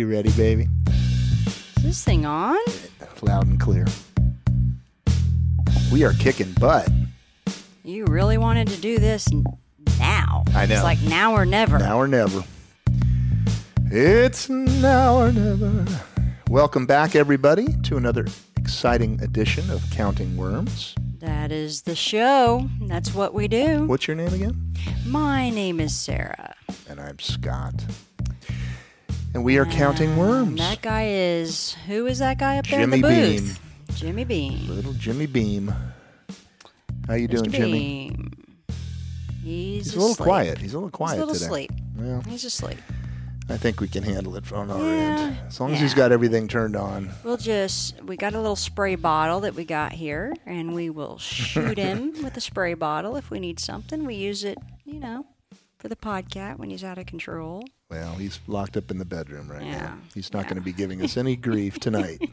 You ready, baby? Is this thing on? Loud and clear. We are kicking butt. You really wanted to do this now. I know. It's like now or never. Now or never. It's now or never. Welcome back, everybody, to another exciting edition of Counting Worms. That is the show. That's what we do. What's your name again? My name is Sarah. And I'm Scott. And we are counting worms. That guy is who is that guy up there Jimmy in the Beam. booth? Jimmy Beam. Little Jimmy Beam. How you doing, Jimmy? Beam. He's, He's a little asleep. quiet. He's a little quiet He's a little today. asleep. Well, He's asleep. I think we can handle it on our Yeah, end. As long as he's got everything turned on. We'll just we got a little spray bottle that we got here, and we will shoot him with a spray bottle if we need something. We use it, you know, for the podcat when he's out of control. Well, he's locked up in the bedroom right Yeah, now. He's not yeah. going to be giving us any grief tonight.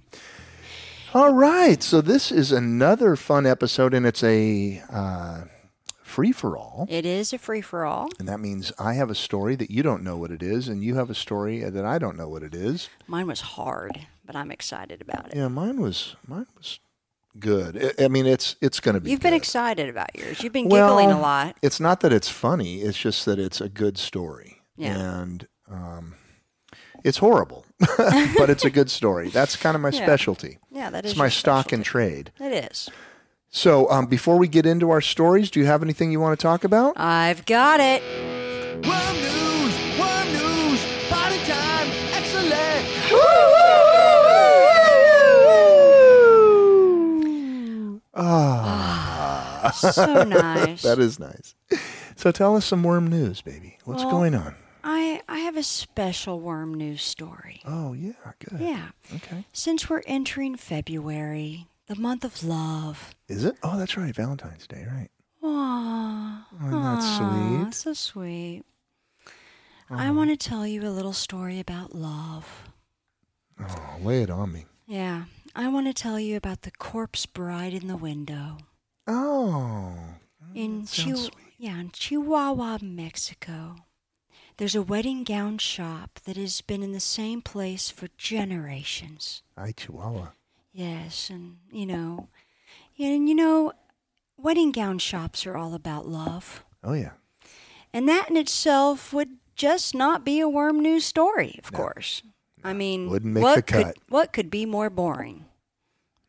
All right, so this is another fun episode, and it's a uh, free for all. It is a free for all. And that means I have a story that you don't know what it is, and you have a story that I don't know what it is. Mine was hard, but I'm excited about it. Yeah, mine was mine was good. I, I mean, it's it's going to be. You've been good. excited about yours. You've been Well, giggling a lot. It's not that it's funny; it's just that it's a good story. Yeah. And um, it's horrible, but it's a good story. That's kind of my Yeah. specialty. Yeah, that is It's my your stock and trade. It is. So, um, before we get into our stories, do you have anything you want to talk about? I've got it. Worm news, worm news, party time, excellent. Ah, So nice. that is nice. So, tell us some worm news, baby. What's Well- going on? Have a special worm news story. Oh, yeah, good. Yeah. Okay. Since we're entering February, the month of love. Is it? Oh, that's right. Valentine's Day, right? Aww. Oh, that's sweet. So sweet. I oh. want to tell you a little story about love. Oh, lay it on me. Yeah. I want to tell you about the corpse bride in the window. Oh, In Chihu- yeah, in Chihuahua, Mexico. There's a wedding gown shop that has been in the same place for generations. I Chihuahua. Yes, and you know, and you know, wedding gown shops are all about love. Oh, yeah. And that in itself would just not be a worm news story, of course. I mean, Wouldn't make what the could cut. what could be more boring?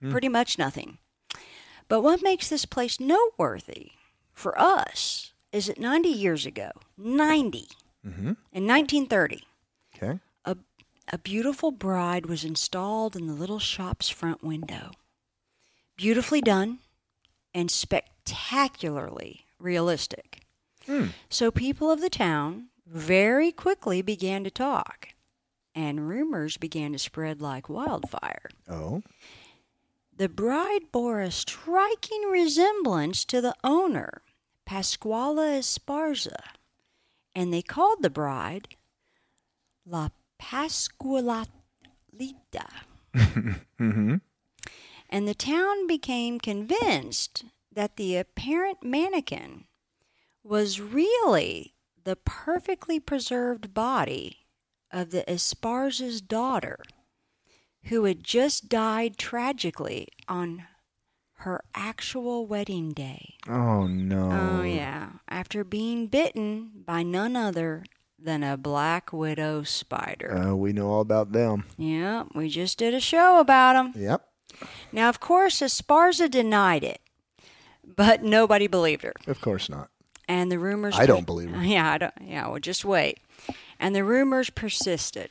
Hmm. Pretty much nothing. But what makes this place noteworthy for us is that 90 years ago, 90, Mm-hmm. in 1930, Okay. a, a beautiful bride was installed in the little shop's front window. Beautifully done and spectacularly realistic. Hmm. So people of the town very quickly began to talk, and rumors began to spread like wildfire. Oh, The bride bore a striking resemblance to the owner, Pascuala Esparza, and they called the bride La Pascualita. mm-hmm. And the town became convinced that the apparent mannequin was really the perfectly preserved body of the Esparza's daughter, who had just died tragically on her actual wedding day. Oh no. Oh, yeah. After being bitten by none other than a black widow spider. Uh, we know all about them. yeah, we just did a show about them. Yep. Now, of course, Esparza denied it, but nobody believed her. Of course not. And the rumors. I don't believe her. Yeah, I don't. Yeah, well, just wait. And the rumors persisted.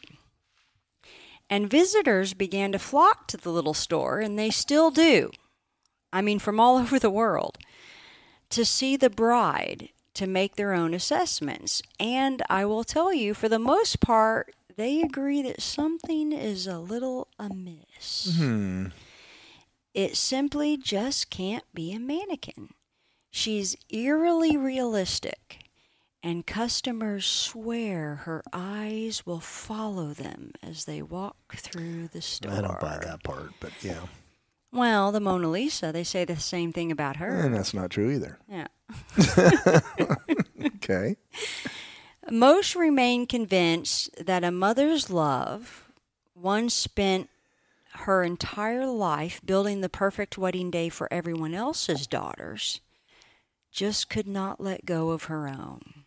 And visitors began to flock to the little store, and they still do. I mean, from all over the world, to see the bride to make their own assessments. And I will tell you, for the most part, they agree that something is a little amiss. Hmm. It simply just can't be a mannequin. She's eerily realistic, and customers swear her eyes will follow them as they walk through the store. I don't buy that part, but yeah. Well, the Mona Lisa, they say the same thing about her. And that's not true either. Yeah. Okay. Most remain convinced that a mother's love one spent her entire life building the perfect wedding day for everyone else's daughters, just could not let go of her own.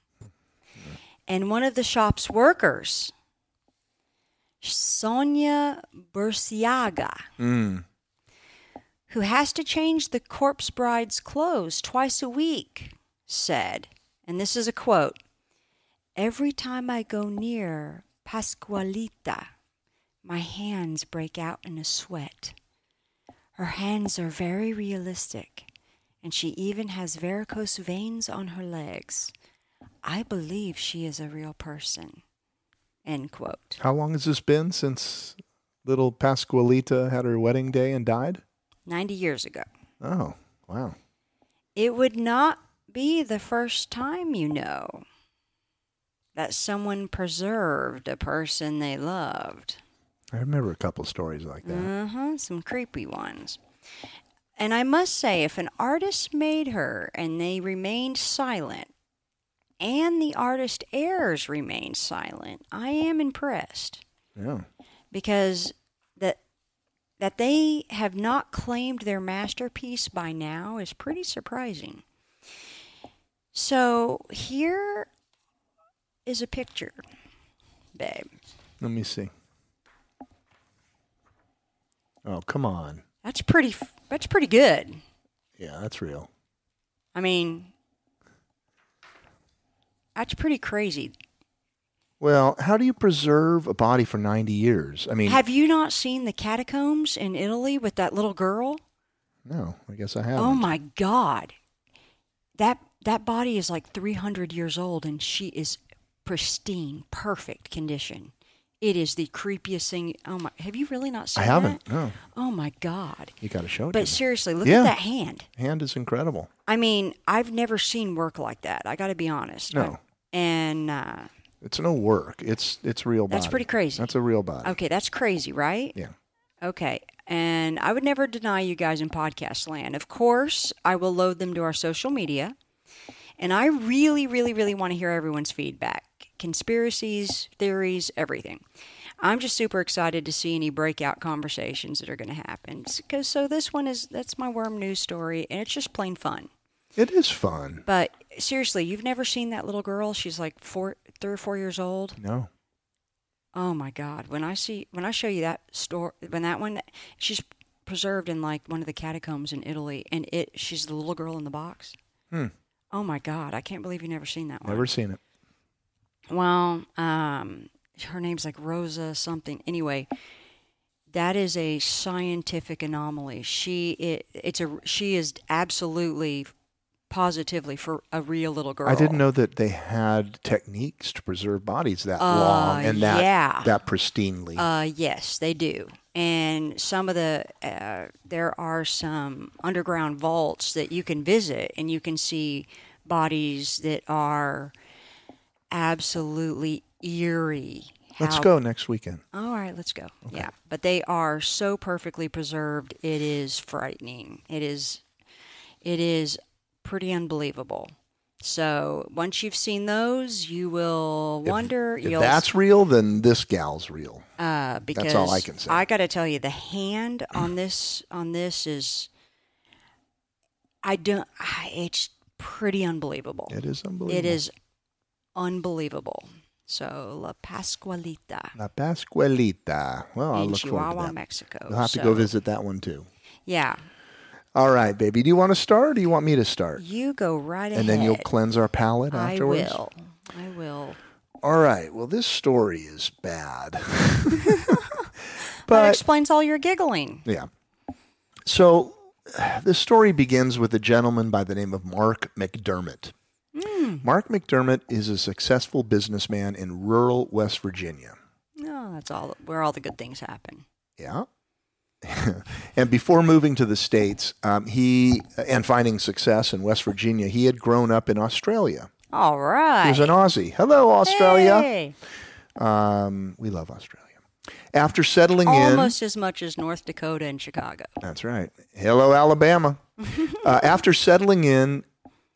And one of the shop's workers, Sonia Burciaga, Mm. Who has to change the corpse bride's clothes twice a week, said, and this is a quote Every time I go near Pascualita, my hands break out in a sweat. Her hands are very realistic, and she even has varicose veins on her legs. I believe she is a real person. End quote. How long has this been since little Pascualita had her wedding day and died? 90 years ago. Oh, wow. It would not be the first time, you know, that someone preserved a person they loved. I remember a couple stories like that. Uh huh, some creepy ones. And I must say, if an artist made her and they remained silent, and the artist heirs remained silent, I am impressed Yeah. because that they have not claimed their masterpiece by now is pretty surprising. So here is a picture, babe. Let me see. Oh, come on. That's pretty. That's pretty good. Yeah, that's real. I mean, that's pretty crazy. Well, how do you preserve a body for 90 years? I mean, Have you not seen the catacombs in Italy with that little girl? no, I guess I haven't. Oh my God, that that body is like three hundred years old, and she is pristine, perfect condition. It is the creepiest thing. Oh my! Have you really not seen I haven't. that? No. Oh my God! You got to show it But seriously, look Yeah. at that hand. Hand is incredible. I mean, I've never seen work like that. I got to be honest. No. And uh, It's no work. It's it's real body. That's pretty crazy. That's a real body. okay, that's crazy, right? Yeah. Okay. And I would never deny you guys in podcast land. Of course, I will load them to our social media. And I really, really, really want to hear everyone's feedback conspiracies, theories, everything. I'm just super excited to see any breakout conversations that are going to happen. Because so this one is that's my worm news story, and it's just plain fun. It is fun. But seriously, you've never seen that little girl? She's like four, three or four years old. No. Oh my God! When I see when I show you that store, when that one, she's preserved in like one of the catacombs in Italy, and it she's the little girl in the box. Hmm. Oh my God! I can't believe you've never seen that one. Never seen it. Well, um, her name's like Rosa something. Anyway, that is a scientific anomaly. She it, it's a she is absolutely, positively for a real little girl. I didn't know that they had techniques to preserve bodies that Uh, long and that yeah. that pristinely. Uh, yes, they do. And some of the uh, there are some underground vaults that you can visit, and you can see bodies that are absolutely eerie. Let's go next weekend. All right, let's go. Yeah, but they are so perfectly preserved. It is frightening. It is, it is pretty unbelievable. So once you've seen those, you will wonder. If you'll that's real, then this gal's real. uh, because all I can say. I got to tell you, the hand on this on this is, I don't. I- It's pretty unbelievable. It is unbelievable. It is unbelievable. So La Pascualita La Pascualita. Well, I'll in look forward to Chihuahua, that. Mexico. We'll have to go visit that one too. Yeah, All right, baby. Do you want to start or do you want me to start? you go right ahead. And then you'll cleanse our palate I afterwards? I will. I will. All right. Well, this story is bad. that but explains all your giggling. Yeah. So the story begins with a gentleman by the name of Mark McDermott. Hmm. Mark McDermott is a successful businessman in rural West Virginia. No, that's all. Where all the good things happen. Yeah. and before moving to the States, um, he and finding success in West Virginia, he had grown up in Australia. All right. He was an Aussie. Hello, Australia. Hey. Um, we love Australia. After settling in, Almost as much as North Dakota and Chicago. That's right. Hello, Alabama. uh, after settling in,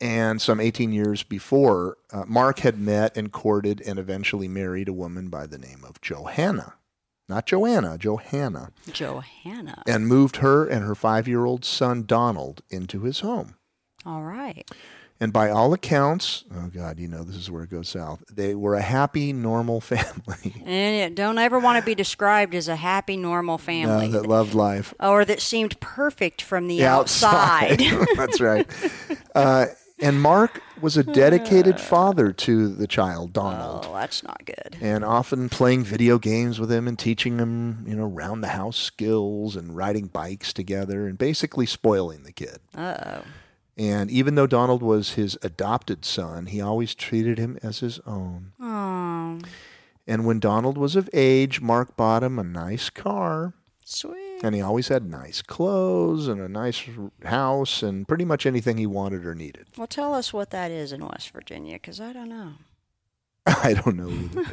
and some 18 years before, uh, Mark had met and courted and eventually married a woman by the name of Johanna. Not Joanna, Johanna, Johanna. and moved her and her five year old son, Donald, into his home. All right. And by all accounts, oh God, you know this is where it goes south. They were a happy, normal family And it, don't ever want to be described as a happy, normal family. that loved life. or that seemed perfect from the, The outside. That's right. Uh, and Mark was a dedicated father to the child, Donald. oh, that's not good. and often playing video games with him and teaching him, you know, round the house skills and riding bikes together and basically spoiling the kid. Uh oh. And even though Donald was his adopted son, he always treated him as his own. Oh, And when Donald was of age, Mark bought him a nice car. sweet. And he always had nice clothes and a nice house and pretty much anything he wanted or needed. Well, tell us what that is in West Virginia, because I don't know. I don't know either.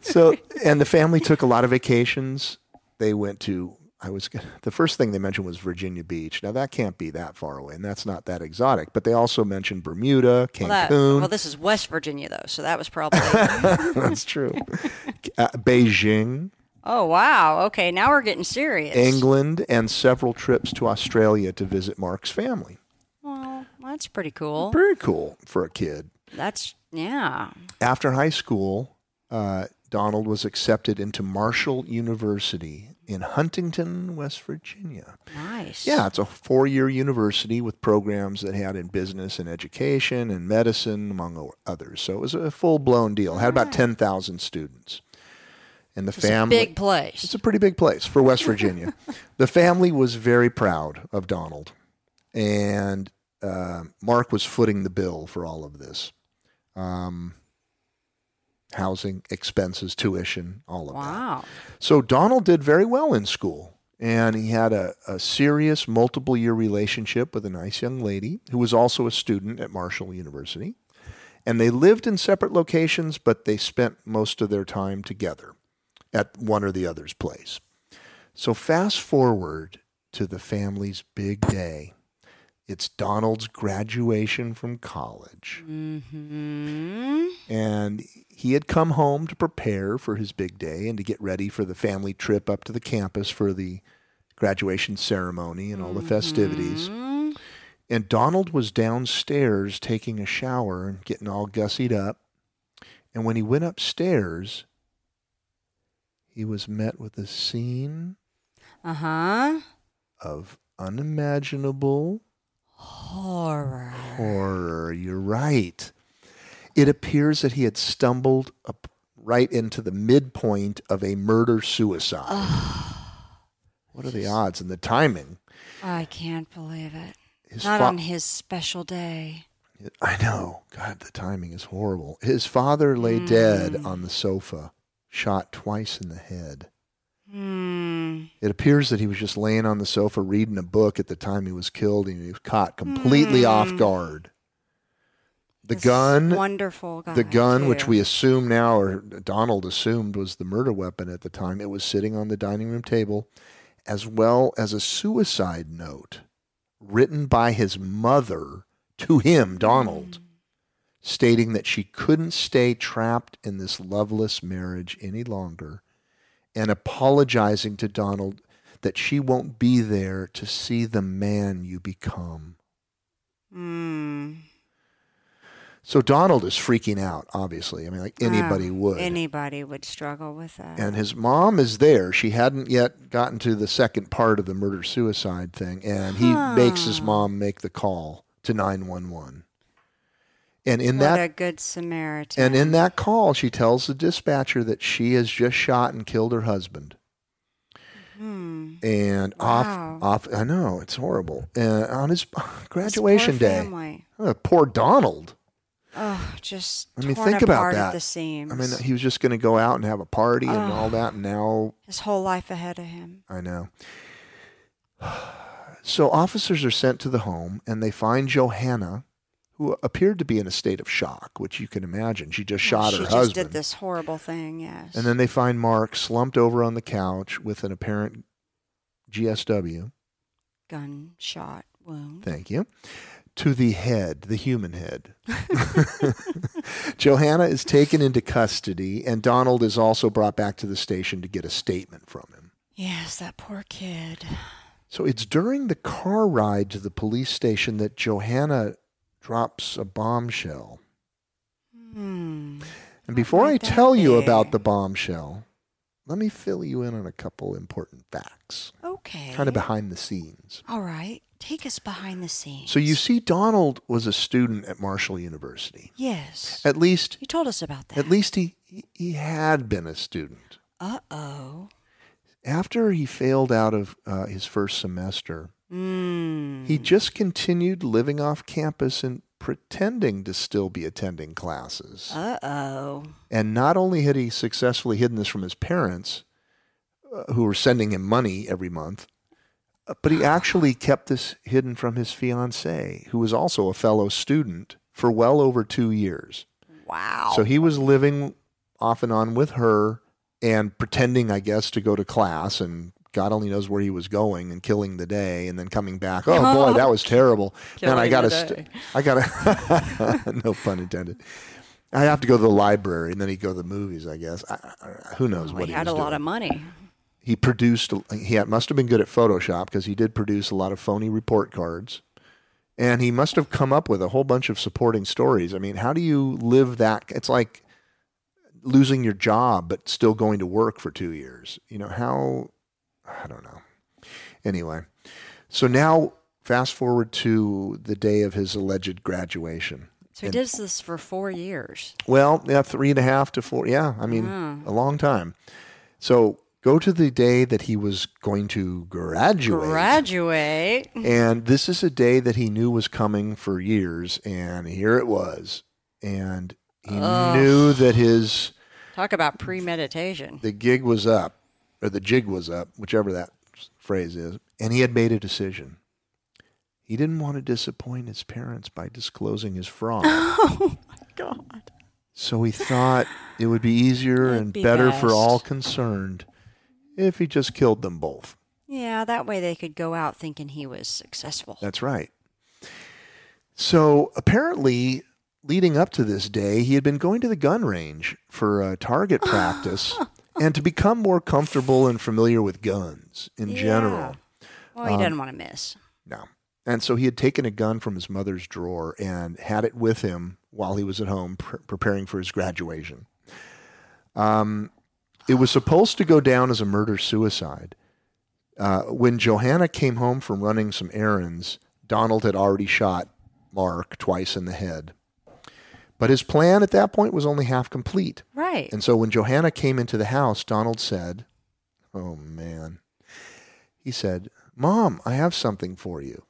so, and the family took a lot of vacations. They went to, I was, the first thing they mentioned was Virginia Beach. Now, that can't be that far away, and that's not that exotic. But they also mentioned Bermuda, Well, that, Cancun. well, this is West Virginia, though, so that was probably. that's true. Uh, Beijing, oh, wow. Okay, now we're getting serious. England, and several trips to Australia to visit Mark's family. Well, that's pretty cool. Very cool for a kid. That's, yeah. After high school, uh, Donald was accepted into Marshall University in Huntington, West Virginia. Nice. Yeah, it's a four year university with programs that had in business and education and medicine, among others. So it was a full blown deal. Had about 10,000 students. And the It's a family. big place. It's a pretty big place for West Virginia. the family was very proud of Donald. And uh, Mark was footing the bill for all of this um, housing, expenses, tuition, all of that. wow. So Donald did very well in school. And he had a, a serious multiple year relationship with a nice young lady who was also a student at Marshall University. And they lived in separate locations, but they spent most of their time together at one or the other's place. So fast forward to the family's big day. It's Donald's graduation from college. hmm And he had come home to prepare for his big day and to get ready for the family trip up to the campus for the graduation ceremony and all the festivities. Mhm. And Donald was downstairs taking a shower and getting all gussied up. And when he went upstairs, he was met with a scene Uh-huh. of unimaginable Horror. horror. You're right. It appears that he had stumbled up right into the midpoint of a murder suicide. what are the odds and the timing? I can't believe it. His Not fa- on his special day. I know. God, the timing is horrible. His father lay dead Mm. on the sofa, shot twice in the head. Hmm. It appears that he was just laying on the sofa reading a book at the time he was killed and he was caught completely off Hmm. guard. The This gun Wonderful guy. the gun, which we assume now, or Donald assumed was the murder weapon at the time, it was sitting on the dining room table, as well as a suicide note written by his mother to him, Donald, stating that she couldn't stay trapped in this loveless marriage any longer and apologizing to Donald that she won't be there to see the man you become. Hmm. So Donald is freaking out, obviously. I mean, like anybody Ah, would. Anybody would struggle with that. and his mom is there. She hadn't yet gotten to the second part of the murder suicide thing, and he makes his mom make the call to 911. And in what that a good Samaritan. and in that call, she tells the dispatcher that she has just shot and killed her husband. Hmm. And Wow. off off I know, it's horrible. Uh, on his graduation poor day. Family. Uh, poor Donald. Oh, just I mean, think about that. the seams. I mean, he was just going to go out and have a party and Oh. all that, and now his whole life ahead of him. I know. So officers are sent to the home and they find Johanna, who appeared to be in a state of shock, which you can imagine. She just shot she her just husband. She just did this horrible thing. Yes. And then they find Mark slumped over on the couch with an apparent GSW. gunshot wound. Thank you. to the head, the human head. Johanna is taken into custody, and Donald is also brought back to the station to get a statement from him. Yes, that poor kid. So it's during the car ride to the police station that Johanna drops a bombshell. Hmm. And before I that tell you be? about the bombshell, let me fill you in on a couple important facts, Okay. kind of behind the scenes. All right. Take us behind the scenes. So you see, Donald was a student at Marshall University. Yes. At least, You told us about that. at least he he- he had been a student. Uh oh. After he failed out of uh, his first semester, Mm. he just continued living off campus and pretending to still be attending classes. Uh oh. And not only had he successfully hidden this from his parents, uh, who were sending him money every month, uh, but he actually kept this hidden from his fiancee, who was also a fellow student, for well over two years. Wow. So he was living off and on with her and pretending, I guess, to go to class and God only knows where he was going and killing the day and then coming back. Oh boy, that was terrible. Man, I gotta, st- I gotta, no pun intended. I have to go to the library and then he'd go to the movies, I guess. I, I, who knows Well, what he he, had a was lot of money. He produced, he had, must have been good at Photoshop because he did produce a lot of phony report cards. And he must have come up with a whole bunch of supporting stories. I mean, how do you live that? It's like losing your job, but still going to work for two years. You know, how, I don't know. Anyway, so now fast forward to the day of his alleged graduation. So he did this for four years. Well, yeah, three and a half to four. Yeah, I mean, Wow. a long time. So go to the day that he was going to graduate. Graduate. and this is a day that he knew was coming for years, and here it was. And he Ugh. knew that his Talk about premeditation. the gig was up, or the jig was up, whichever that phrase is, and he had made a decision. He didn't want to disappoint his parents by disclosing his fraud. Oh my God. So he thought it would be easier That'd and be better for all concerned if he just killed them both. Yeah, that way they could go out thinking he was successful. That's right. So apparently, leading up to this day, he had been going to the gun range for uh, target practice and to become more comfortable and familiar with guns in Yeah. general. Well, he Um, doesn't want to miss. No. And so he had taken a gun from his mother's drawer and had it with him while he was at home pr- preparing for his graduation. Um, it was supposed to go down as a murder suicide. Uh, when Johanna came home from running some errands, Donald had already shot Mark twice in the head. But his plan at that point was only half complete. Right. And so when Johanna came into the house, Donald said, Oh man. He said, Mom, I have something for you.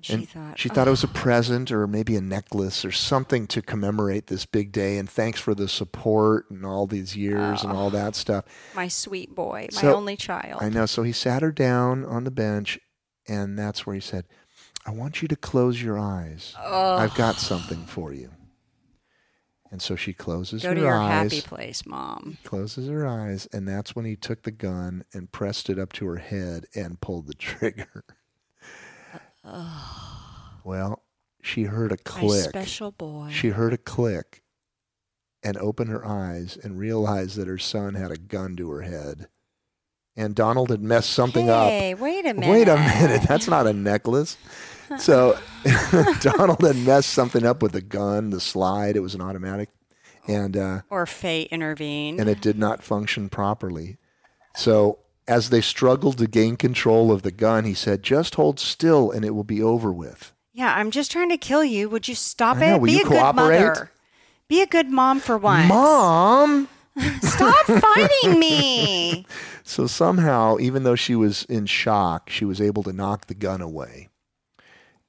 she and thought. she thought it was a "Oh, present or maybe a necklace or something to commemorate this big day. And thanks for the support and all these years and all that stuff. my sweet boy, my So, only child. I know. So he sat her down on the bench, and that's where he said, I want you to close your eyes. Oh, I've got something for you. And so she closes her eyes. go her to your eyes. happy place, mom. closes her eyes, and that's when he took the gun and pressed it up to her head and pulled the trigger. Oh. Well, she heard a click. My special boy. She heard a click and opened her eyes and realized that her son had a gun to her head. And Donald had messed something up. hey, wait a minute. Wait a minute, that's not a necklace. So Donald had messed something up with the gun, the slide. It was an automatic, and uh, or fate intervened. and it did not function properly. So as they struggled to gain control of the gun, he said, "Just hold still, and it will be over with." yeah, I'm just trying to kill you. Would you stop I know, it? will Be you a good mother. Be a good mom for once. Mom. Stop fighting me. So somehow, even though she was in shock, she was able to knock the gun away.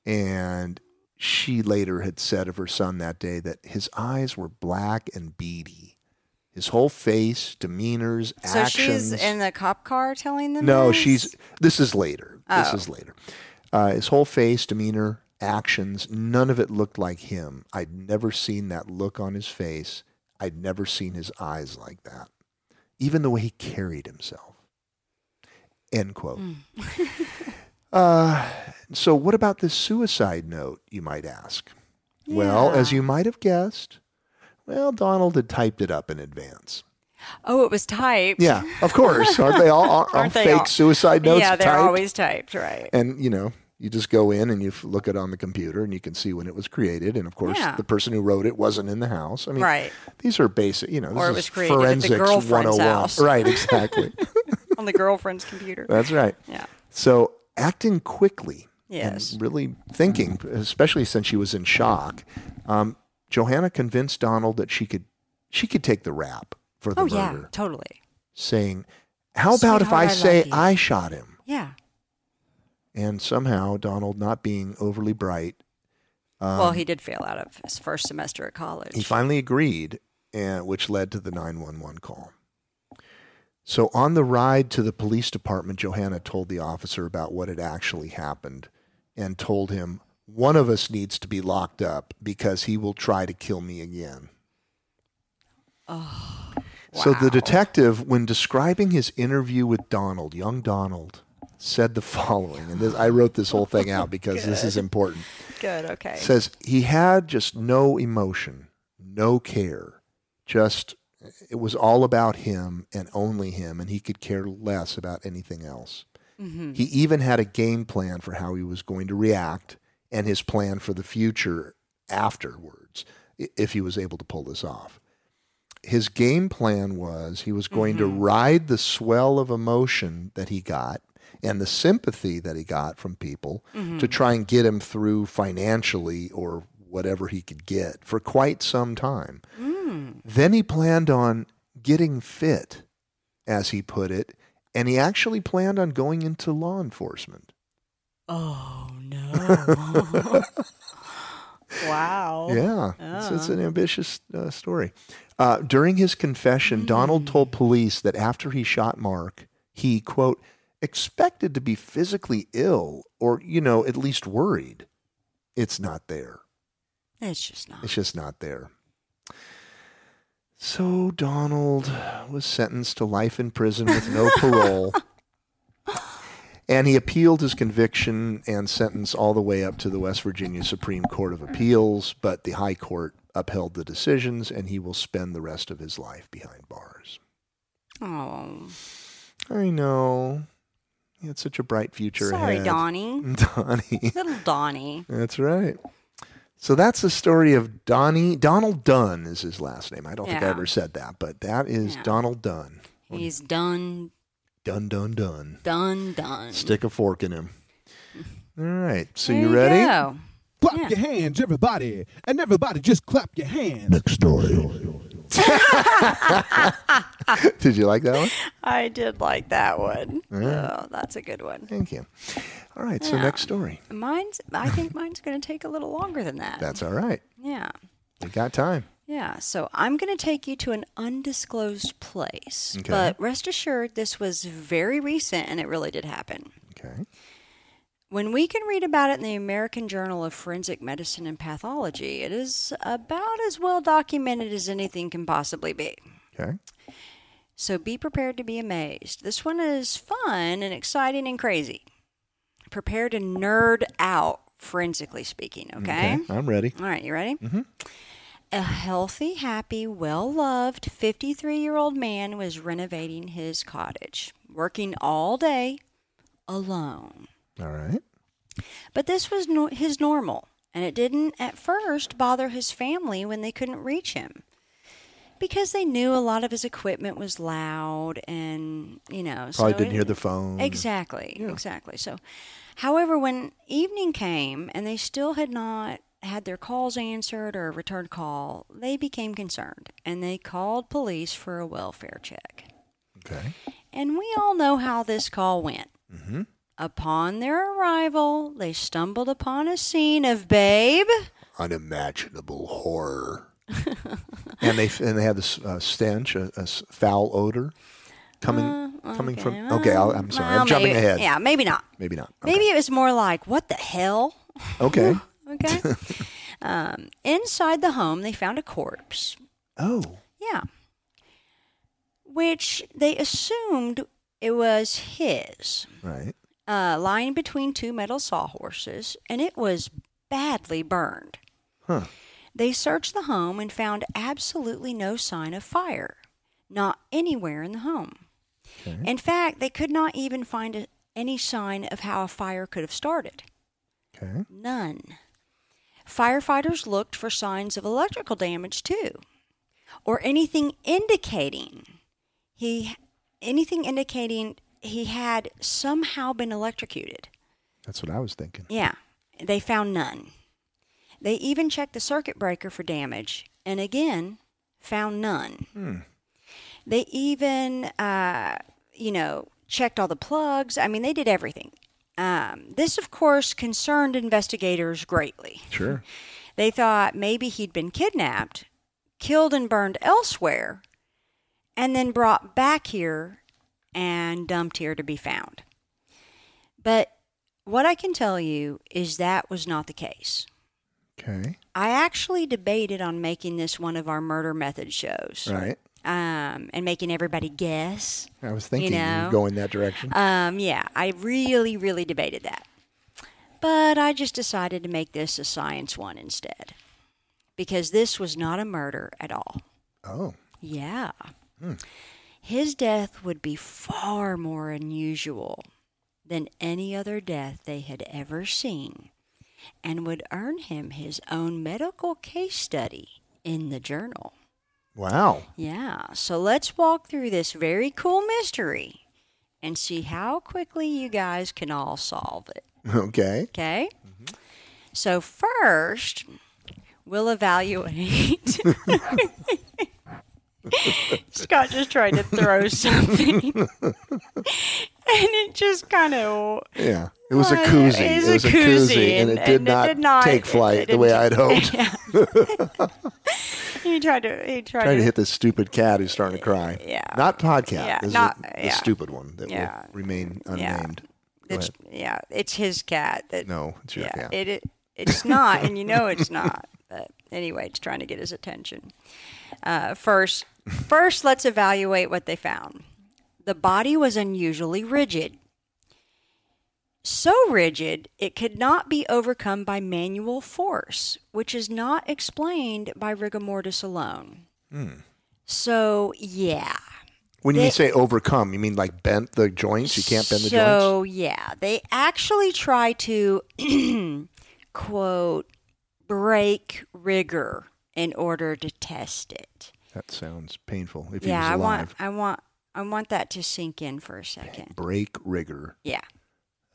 And she later had said of her son that day that his eyes were black and beady. His whole face, demeanors, So actions. she's in the cop car telling them no, this? she's. This is later. This Oh. is later. Uh, his whole face, demeanor, actions, none of it looked like him. I'd never seen that look on his face. I'd never seen his eyes like that. Even the way he carried himself. End quote. Hmm. uh, So, what about this suicide note, you might ask? Well, as you might have guessed, well, Donald had typed it up in advance. Oh, it was typed. Yeah, of course. Aren't they all, all, all Aren't they fake all- suicide notes yeah, they're typed? always typed, right? and, you know, you just go in and you look it on the computer and you can see when it was created. And, of course, Yeah. the person who wrote it wasn't in the house. I mean, Right. these are basic, you know, this Or it is was created at the forensics girlfriend's 101. house. Right, exactly. On the girlfriend's computer. That's right. Yeah. So acting quickly, Yes. and really thinking, especially since she was in shock, um, Johanna convinced Donald that she could she could take the rap for the Oh, murder, yeah, totally. saying, "How about if I I say you." I shot him?" Yeah. And somehow Donald, not being overly bright, um, well, he did fail out of his first semester at college. he finally agreed, and which led to the nine one one call. So on the ride to the police department, Johanna told the officer about what had actually happened and told him, One of us needs to be locked up because he will try to kill me again. Oh. Wow. So the detective, when describing his interview with Donald, young Donald, said the following, and this, I wrote this whole thing out because this is important Good, okay. says he had just no emotion, no care. Just it was all about him and only him, and he could care less about anything else. Mm-hmm. He even had a game plan for how he was going to react and his plan for the future afterwards if he was able to pull this off. His game plan was he was going to ride the swell of emotion that he got and the sympathy that he got from people to try and get him through financially or whatever he could get for quite some time. Then he planned on getting fit, as he put it, and he actually planned on going into law enforcement. Oh, no. wow. Yeah, it's, it's an ambitious uh, story. Uh, during his confession, Donald told police that after he shot Mark, he, quote, expected to be physically ill or, you know, at least worried. It's not there. It's just not. It's just not there. So Donald was sentenced to life in prison with no parole. And he appealed his conviction and sentence all the way up to the West Virginia Supreme Court of Appeals, but the High Court upheld the decisions and he will spend the rest of his life behind bars. Oh, I know. He had such a bright future sorry, ahead. Donnie. Donnie. Little Donnie. That's right. So that's the story of Donnie. Donald Dunn is his last name. I don't think I Yeah. ever said that, but that is Yeah. Donald Dunn. He's done, Dun, dun, dun. done, done. Stick a fork in him. All right. So There you ready? go. Clap Yeah. your hands, everybody. And everybody just clap your hands. Next story. Did you like that one? I did like that one. Yeah. Oh, that's a good one. Thank you. All right. So next story. Mine's. I think mine's going to take a little longer than that. That's all right. yeah. We got time. Yeah, so I'm going to take you to an undisclosed place. Okay. But rest assured, this was very recent and it really did happen. Okay. When we can read about it in the American Journal of Forensic Medicine and Pathology, it is about as well documented as anything can possibly be. Okay. So be prepared to be amazed. This one is fun and exciting and crazy. Prepare to nerd out, forensically speaking, okay? I'm ready. All right, you ready? Mm-hmm. A healthy, happy, well loved 53 year old man was renovating his cottage, working all day alone. All right. But this was no- his normal, and it didn't at first bother his family when they couldn't reach him. Because they knew a lot of his equipment was loud and, you know. Probably so didn't it- hear the phone. Exactly, Yeah. exactly. So, however, when evening came and they still had not had their calls answered or a returned call, they became concerned and they called police for a welfare check. Okay. And we all know how this call went. Mm-hmm. Upon their arrival, they stumbled upon a scene of Babe. Unimaginable horror. and they and they had this uh, stench, a foul odor coming coming from. Okay, I'll, I'm sorry. well, I'm jumping maybe- ahead. Yeah, maybe not. Maybe not. Okay. Maybe it was more like, what the hell? Okay. Okay. um, inside the home, they found a corpse. Oh. Yeah. Which they assumed it was his. Right. Uh, lying between two metal sawhorses, and it was badly burned. Huh. They searched the home and found absolutely no sign of fire, not anywhere in the home. Okay. In fact, they could not even find a, any sign of how a fire could have started. Okay. None. Firefighters looked for signs of electrical damage too, or anything indicating he anything indicating he had somehow been electrocuted. That's what I was thinking. Yeah, they found none. They even checked the circuit breaker for damage, and again, found none. Hmm. They even, uh, you know, checked all the plugs. I mean, they did everything. Um, this, of course, concerned investigators greatly. Sure. They thought maybe he'd been kidnapped, killed and burned elsewhere, and then brought back here and dumped here to be found. But what I can tell you is that was not the case. Okay. I actually debated on making this one of our murder method shows Right. um, and making everybody guess. I was thinking you, know, would go in that direction. Um, yeah, I really, really debated that. But I just decided to make this a science one instead. Because this was not a murder at all. oh. Yeah. His death would be far more unusual than any other death they had ever seen and would earn him his own medical case study in the journal. Wow. Yeah, so let's walk through this very cool mystery and see how quickly you guys can all solve it. Okay. Okay? So, first, we'll evaluate. Scott just tried to throw something. and it just kind of. Yeah. It was a Well, koozie. it is It was a a koozie, koozie, and, and- it did, and it not did not- take flight the way I'd hoped. Yeah. he tried to. He tried, Trying to hit this stupid cat who's starting to cry. Yeah. Not podcat. Yeah, This is not- the yeah. stupid one that Yeah. will remain unnamed. Go It's yeah, it's his cat. That No, it's your yeah, cat. it, it it's not, and you know it's not. But anyway, it's trying to get his attention. Uh, first, first, let's evaluate what they found. The body was unusually rigid. So rigid, it could not be overcome by manual force, which is not explained by rigor mortis alone. Hmm. So, yeah. when they- you say overcome, you mean like bent the joints? You can't bend the joints? So yeah, they actually try to quote break rigor in order to test it. That sounds painful. If yeah, I he was want alive. I want I want that to sink in for a second. Break rigor. Yeah.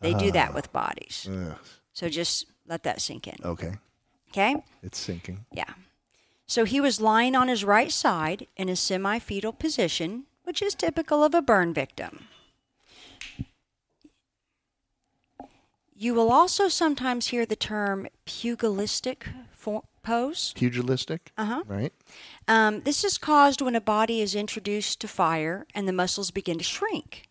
They do Ah. that with bodies. Ugh. So just let that sink in. Okay. Okay? It's sinking. Yeah. So he was lying on his right side in a semi fetal position, which is typical of a burn victim. You will also sometimes hear the term pugilistic pose. Pugilistic, Uh huh. right? Um, this is caused when a body is introduced to fire and the muscles begin to shrink.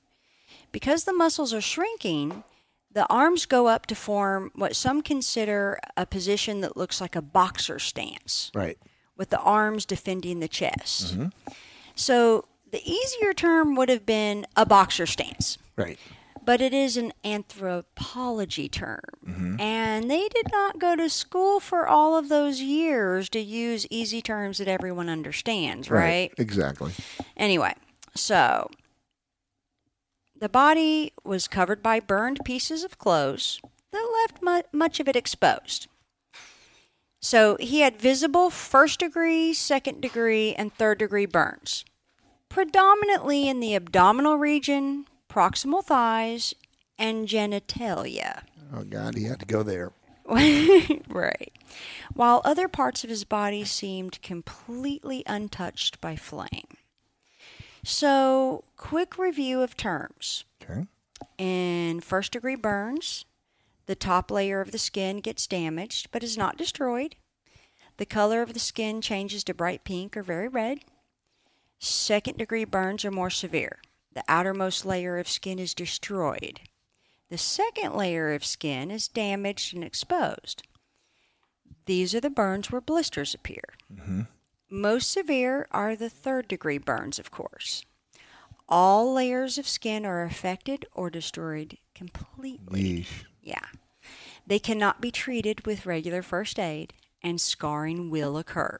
Because the muscles are shrinking, the arms go up to form what some consider a position that looks like a boxer stance Right. with the arms defending the chest. So the easier term would have been a boxer stance, Right. But it is an anthropology term. Mm-hmm. And they did not go to school for all of those years to use easy terms that everyone understands, right? Exactly. Anyway, so the body was covered by burned pieces of clothes that left mu- much of it exposed. So he had visible first degree, second degree, and third degree burns, predominantly in the abdominal region, proximal thighs, and genitalia. Oh God, he had to go there. right. While other parts of his body seemed completely untouched by flame. So, quick review of terms. Okay. In first degree burns, the top layer of the skin gets damaged but is not destroyed. The color of the skin changes to bright pink or very red. Second degree burns are more severe. The outermost layer of skin is destroyed. The second layer of skin is damaged and exposed. These are the burns where blisters appear. Mm-hmm. Most severe are the third degree burns, of course. all layers of skin are affected or destroyed completely. Yeesh. Yeah. They cannot be treated with regular first aid, and scarring will occur.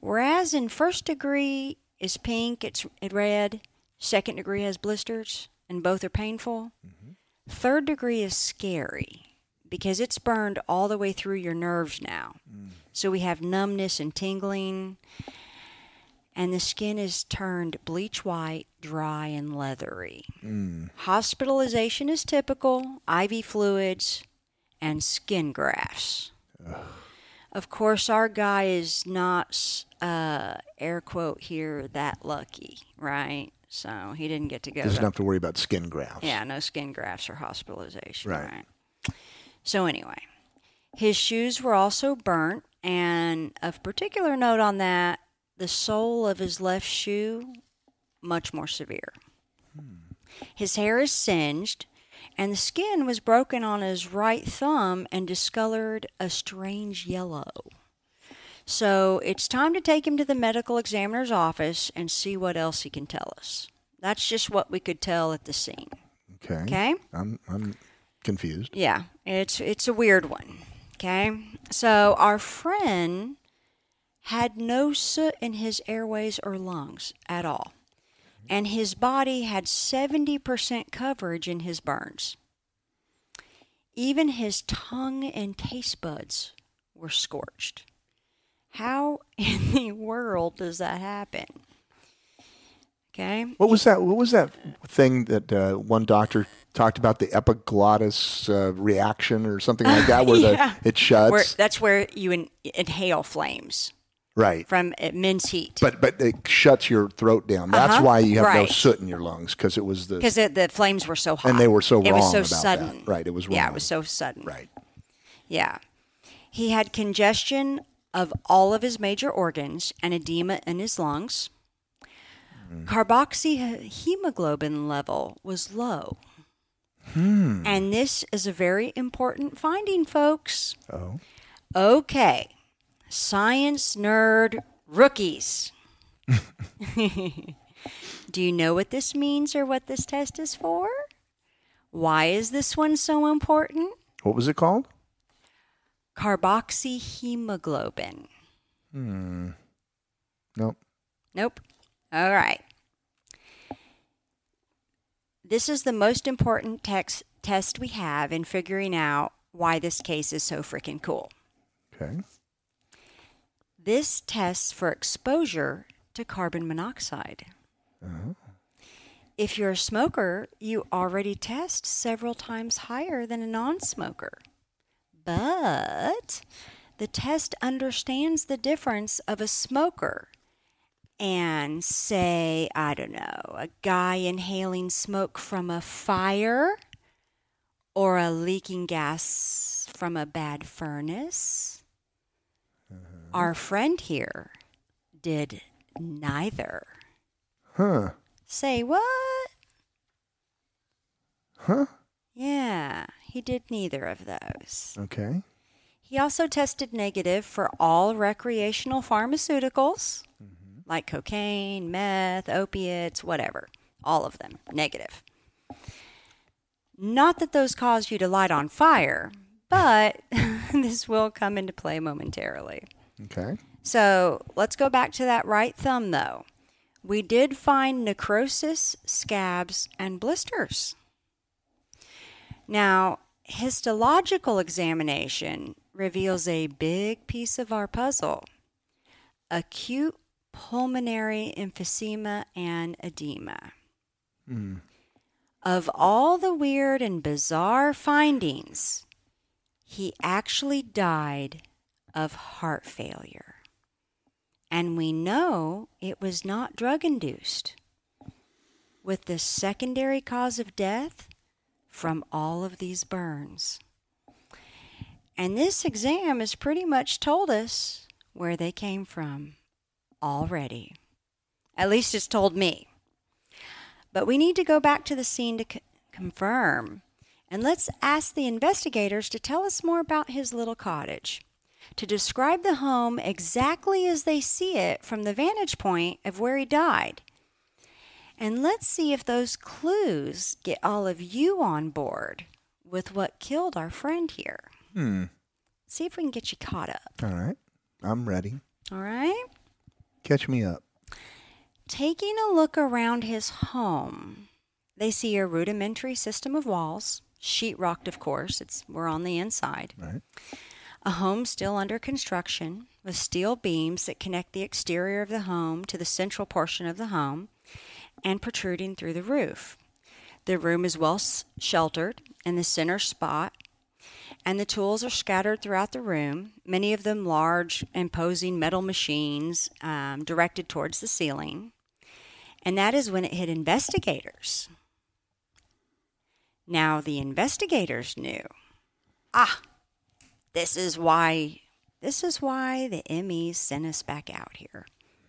Whereas in first degree is pink, it's red, second degree has blisters, and both are painful. Mm-hmm. Third degree is scary because it's burned all the way through your nerves now. Mm. So we have numbness and tingling, and the skin is turned bleach white, dry, and leathery. Mm. Hospitalization is typical, IV fluids, and skin grafts. Of course, our guy is not, uh, air quote here, that lucky, right? So he didn't get to go. Doesn't have to worry about skin grafts. yeah, no skin grafts or hospitalization. Right. Right. So, anyway, his shoes were also burnt. And of particular note on that, the sole of his left shoe, much more severe. Hmm. His hair is singed, and the skin was broken on his right thumb and discolored a strange yellow. So it's time to take him to the medical examiner's office and see what else he can tell us. That's just what we could tell at the scene. Okay. Okay? I'm I'm confused. Yeah, it's it's a weird one. Okay? So our friend had no soot in his airways or lungs at all. And his body had 70% coverage in his burns. Even his tongue and taste buds were scorched. How in the world does that happen? Okay? What was that? What was that thing that uh, one doctor talked about the epiglottis uh, reaction or something like that, where Yeah. the it shuts? Where, that's where you in, inhale flames right. from immense heat. But but it shuts your throat down. That's Uh-huh. why you have no soot in your lungs because it was the because the, flames were so hot And they were so it was so about sudden that. Right, it was yeah it was so sudden right. yeah he had congestion of all of his major organs and edema in his lungs Mm. carboxyhemoglobin level was low Hmm. and this is a very important finding folks Oh. okay science nerd rookies Do you know what this means or what this test is for? Why is this one so important? What was it called? Carboxyhemoglobin. Hmm. Nope. Nope. All right. This is the most important text, test we have in figuring out why this case is so freaking cool. Okay. This tests for exposure to carbon monoxide. Uh-huh. If you're a smoker, you already test several times higher than a non smoker. But the test understands the difference of a smoker and, say, I don't know, a guy inhaling smoke from a fire or a leaking gas from a bad furnace. Uh-huh. Our friend here did neither. Huh. Say what? Huh. Yeah, he did neither of those. Okay. He also tested negative for all recreational pharmaceuticals mm-hmm. like cocaine, meth, opiates, whatever. All of them negative. Not that those cause you to light on fire, but this will come into play momentarily. Okay. So let's go back to that right thumb, though. We did find necrosis, scabs, and blisters. Now, histological examination reveals a big piece of our puzzle acute pulmonary emphysema and edema. Hmm. Of all the weird and bizarre findings, he actually died of heart failure. And we know it was not drug induced, with the secondary cause of death from all of these burns. And this exam has pretty much told us where they came from already. At least it's told me. But we need to go back to the scene to c- confirm. And let's ask the investigators to tell us more about his little cottage, to describe the home exactly as they see it from the vantage point of where he died. And let's see if those clues get all of you on board with what killed our friend here. Hmm. See if we can get you caught up. All right. I'm ready. All right? Catch me up. Taking a look around his home, they see a rudimentary system of walls, sheetrocked, of course. It's we're on the inside. Right. A home still under construction with steel beams that connect the exterior of the home to the central portion of the home and protruding through the roof. The room is well sheltered in the center spot, and the tools are scattered throughout the room, many of them large, imposing metal machines um, directed towards the ceiling. And that is when it hit investigators. Now, the investigators knew. Ah, this is why this is why the MEs sent us back out here.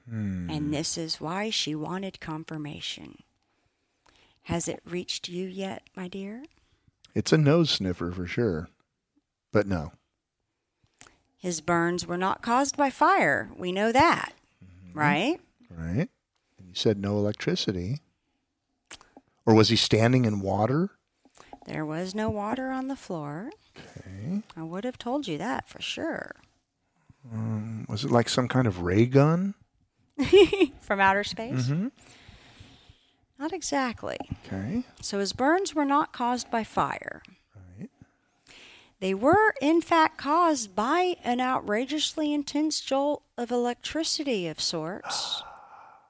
And this is why she wanted confirmation. Has it reached you yet, my dear? It's a nose sniffer for sure. But no. His burns were not caused by fire. We know that, right? Right. And you said no electricity. Or was he standing in water? There was no water on the floor. Okay. I would have told you that for sure. Um, was it like some kind of ray gun? From outer space? Mm-hmm. Not exactly. Okay. So his burns were not caused by fire. Right. They were, in fact, caused by an outrageously intense jolt of electricity of sorts.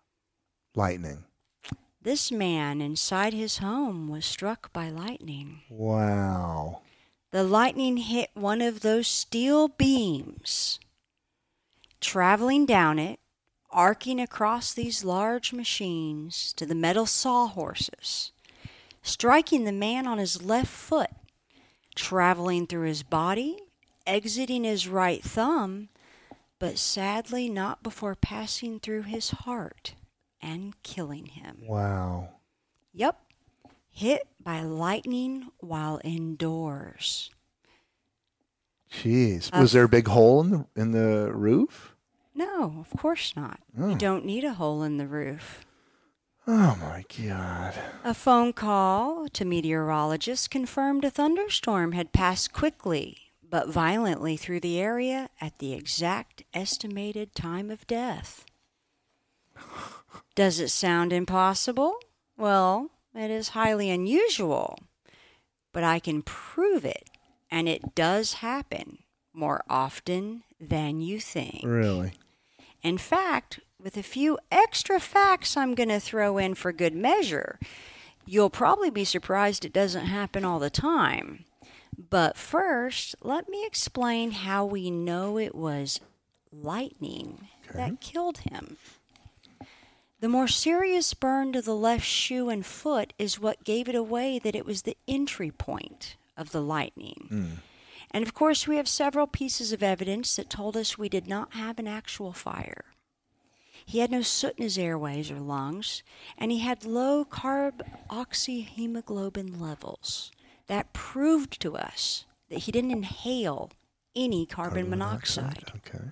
Lightning. This man inside his home was struck by lightning. Wow. The lightning hit one of those steel beams, traveling down it, arcing across these large machines to the metal sawhorses, striking the man on his left foot, traveling through his body, exiting his right thumb, but sadly not before passing through his heart and killing him. Wow. Yep. Hit by lightning while indoors. Jeez. Uh, Was there a big hole in the in the roof? No, of course not. Oh. You mm. don't need a hole in the roof. Oh my god. A phone call to meteorologists confirmed a thunderstorm had passed quickly but violently through the area at the exact estimated time of death. Does it sound impossible? Well, it is highly unusual, but I can prove it, and it does happen more often than you think. Really? In fact, with a few extra facts I'm going to throw in for good measure, you'll probably be surprised it doesn't happen all the time. But first, let me explain how we know it was lightning that killed him. The more serious burn to the left shoe and foot is what gave it away that it was the entry point of the lightning. Hmm. And of course, we have several pieces of evidence that told us we did not have an actual fire. He had no soot in his airways or lungs, and he had low carb oxyhemoglobin levels. That proved to us that he didn't inhale any carbon, monoxide. Okay.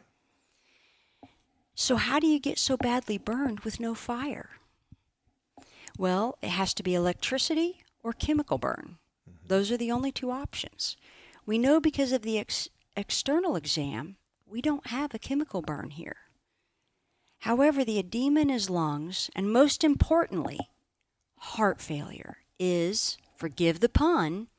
So, how do you get so badly burned with no fire? Well, it has to be electricity or chemical burn. Mm-hmm. Those are the only two options. We know because of the ex- external exam, we don't have a chemical burn here. However, the edema in his lungs, and most importantly, heart failure, is, forgive the pun,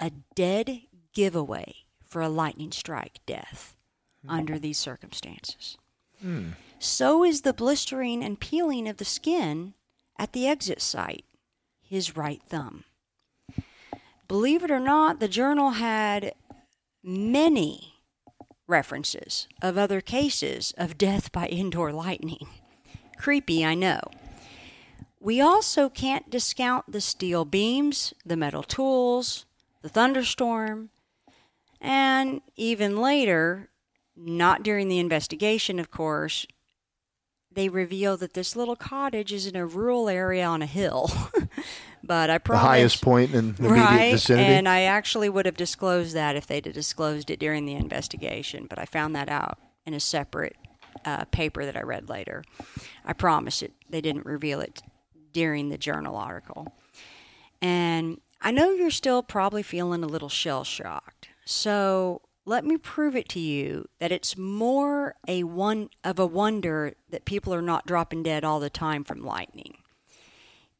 a dead giveaway for a lightning strike death hmm. under these circumstances. Hmm. So is the blistering and peeling of the skin at the exit site, his right thumb. Believe it or not, the journal had many references of other cases of death by indoor lightning. Creepy, I know. We also can't discount the steel beams, the metal tools, the thunderstorm, and even later, not during the investigation, of course, they reveal that this little cottage is in a rural area on a hill. but I The highest point in the right, immediate vicinity. and I actually would have disclosed that if they'd have disclosed it during the investigation, but I found that out in a separate uh, paper that I read later. I promise it; they didn't reveal it during the journal article. And I know you're still probably feeling a little shell shocked. So let me prove it to you that it's more a one of a wonder that people are not dropping dead all the time from lightning.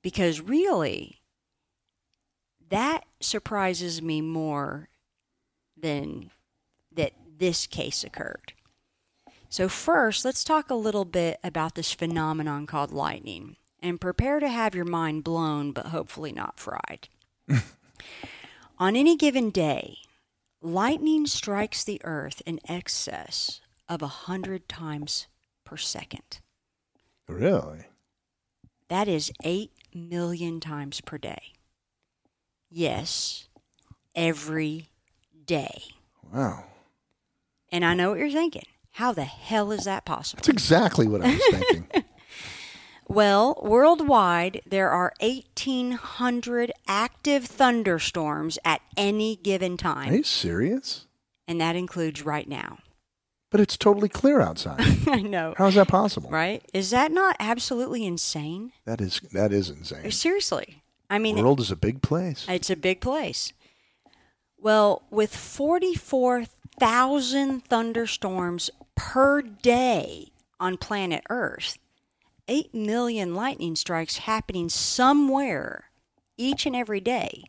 Because really, that surprises me more than that this case occurred. So, first, let's talk a little bit about this phenomenon called lightning and prepare to have your mind blown, but hopefully not fried. On any given day, lightning strikes the earth in excess of a hundred times per second. Really? That is 8 million times per day. Yes, every day. Wow. And I know what you're thinking. How the hell is that possible? That's exactly what I was thinking. Well, worldwide, there are 1,800 active thunderstorms at any given time. Are you serious? and that includes right now. But it's totally clear outside. I know, How is that possible? right? Is that not absolutely insane? That is that is insane. Uh, seriously. I mean, The world is a big place. It's a big place. Well, with 44,000 thunderstorms per day on planet Earth, 8 million lightning strikes happening somewhere each and every day.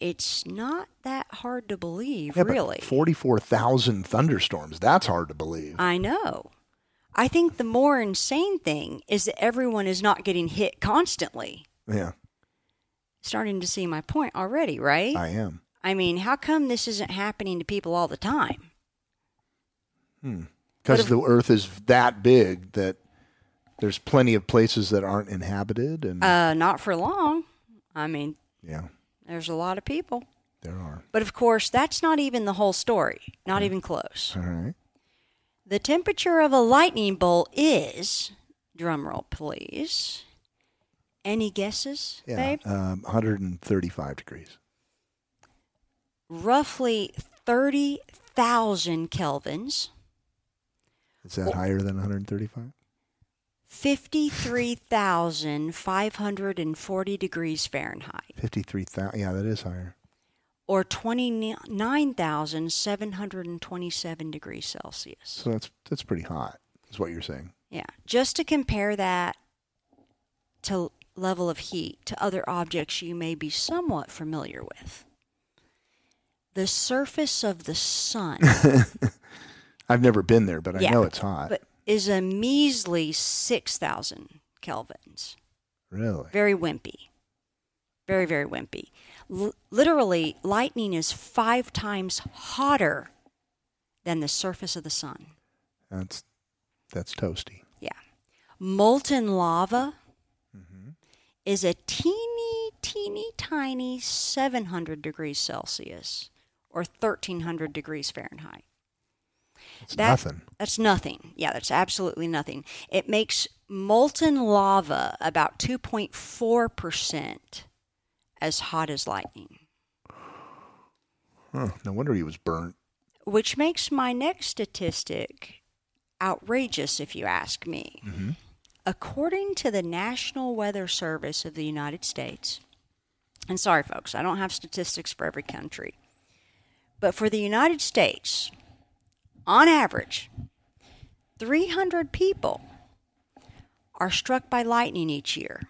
It's not that hard to believe, Yeah, really. Forty-four thousand thunderstorms. That's hard to believe. I know. I think the more insane thing is that everyone is not getting hit constantly. yeah, Starting to see my point already, right? I am. I mean, how come this isn't happening to people all the time? Hmm. Because the Earth is that big that there's plenty of places that aren't inhabited, and Uh, not for long. I mean, yeah, there's a lot of people. there are. But of course, that's not even the whole story. Not even close. All right. The temperature of a lightning bolt is, drumroll please. Any guesses, Yeah, babe? um, 135 degrees. Roughly 30,000 kelvins, Is that higher than 135? 53,540 degrees Fahrenheit. 53,000. Yeah, that is higher. or 29,727 degrees Celsius. So that's that's pretty hot. Is what you're saying? Yeah. Just to compare that to level of heat to other objects you may be somewhat familiar with. The surface of the sun I've never been there, but I Yeah, know it's hot. but is a measly 6,000 kelvins. really? Very wimpy. Very, very wimpy. L- literally, lightning is five times hotter than the surface of the sun. That's that's toasty. Yeah. Molten lava mm-hmm. is a teeny, teeny, tiny 700 degrees Celsius or 1300 degrees Fahrenheit. It's That- nothing. That's nothing. Yeah, that's absolutely nothing. It makes molten lava about 2.4% as hot as lightning, Huh. No wonder he was burnt. which makes my next statistic outrageous, if you ask me. Mm-hmm. According to the National Weather Service of the United States, and sorry, folks, I don't have statistics for every country, but for the United States, on average, 300 people are struck by lightning each year,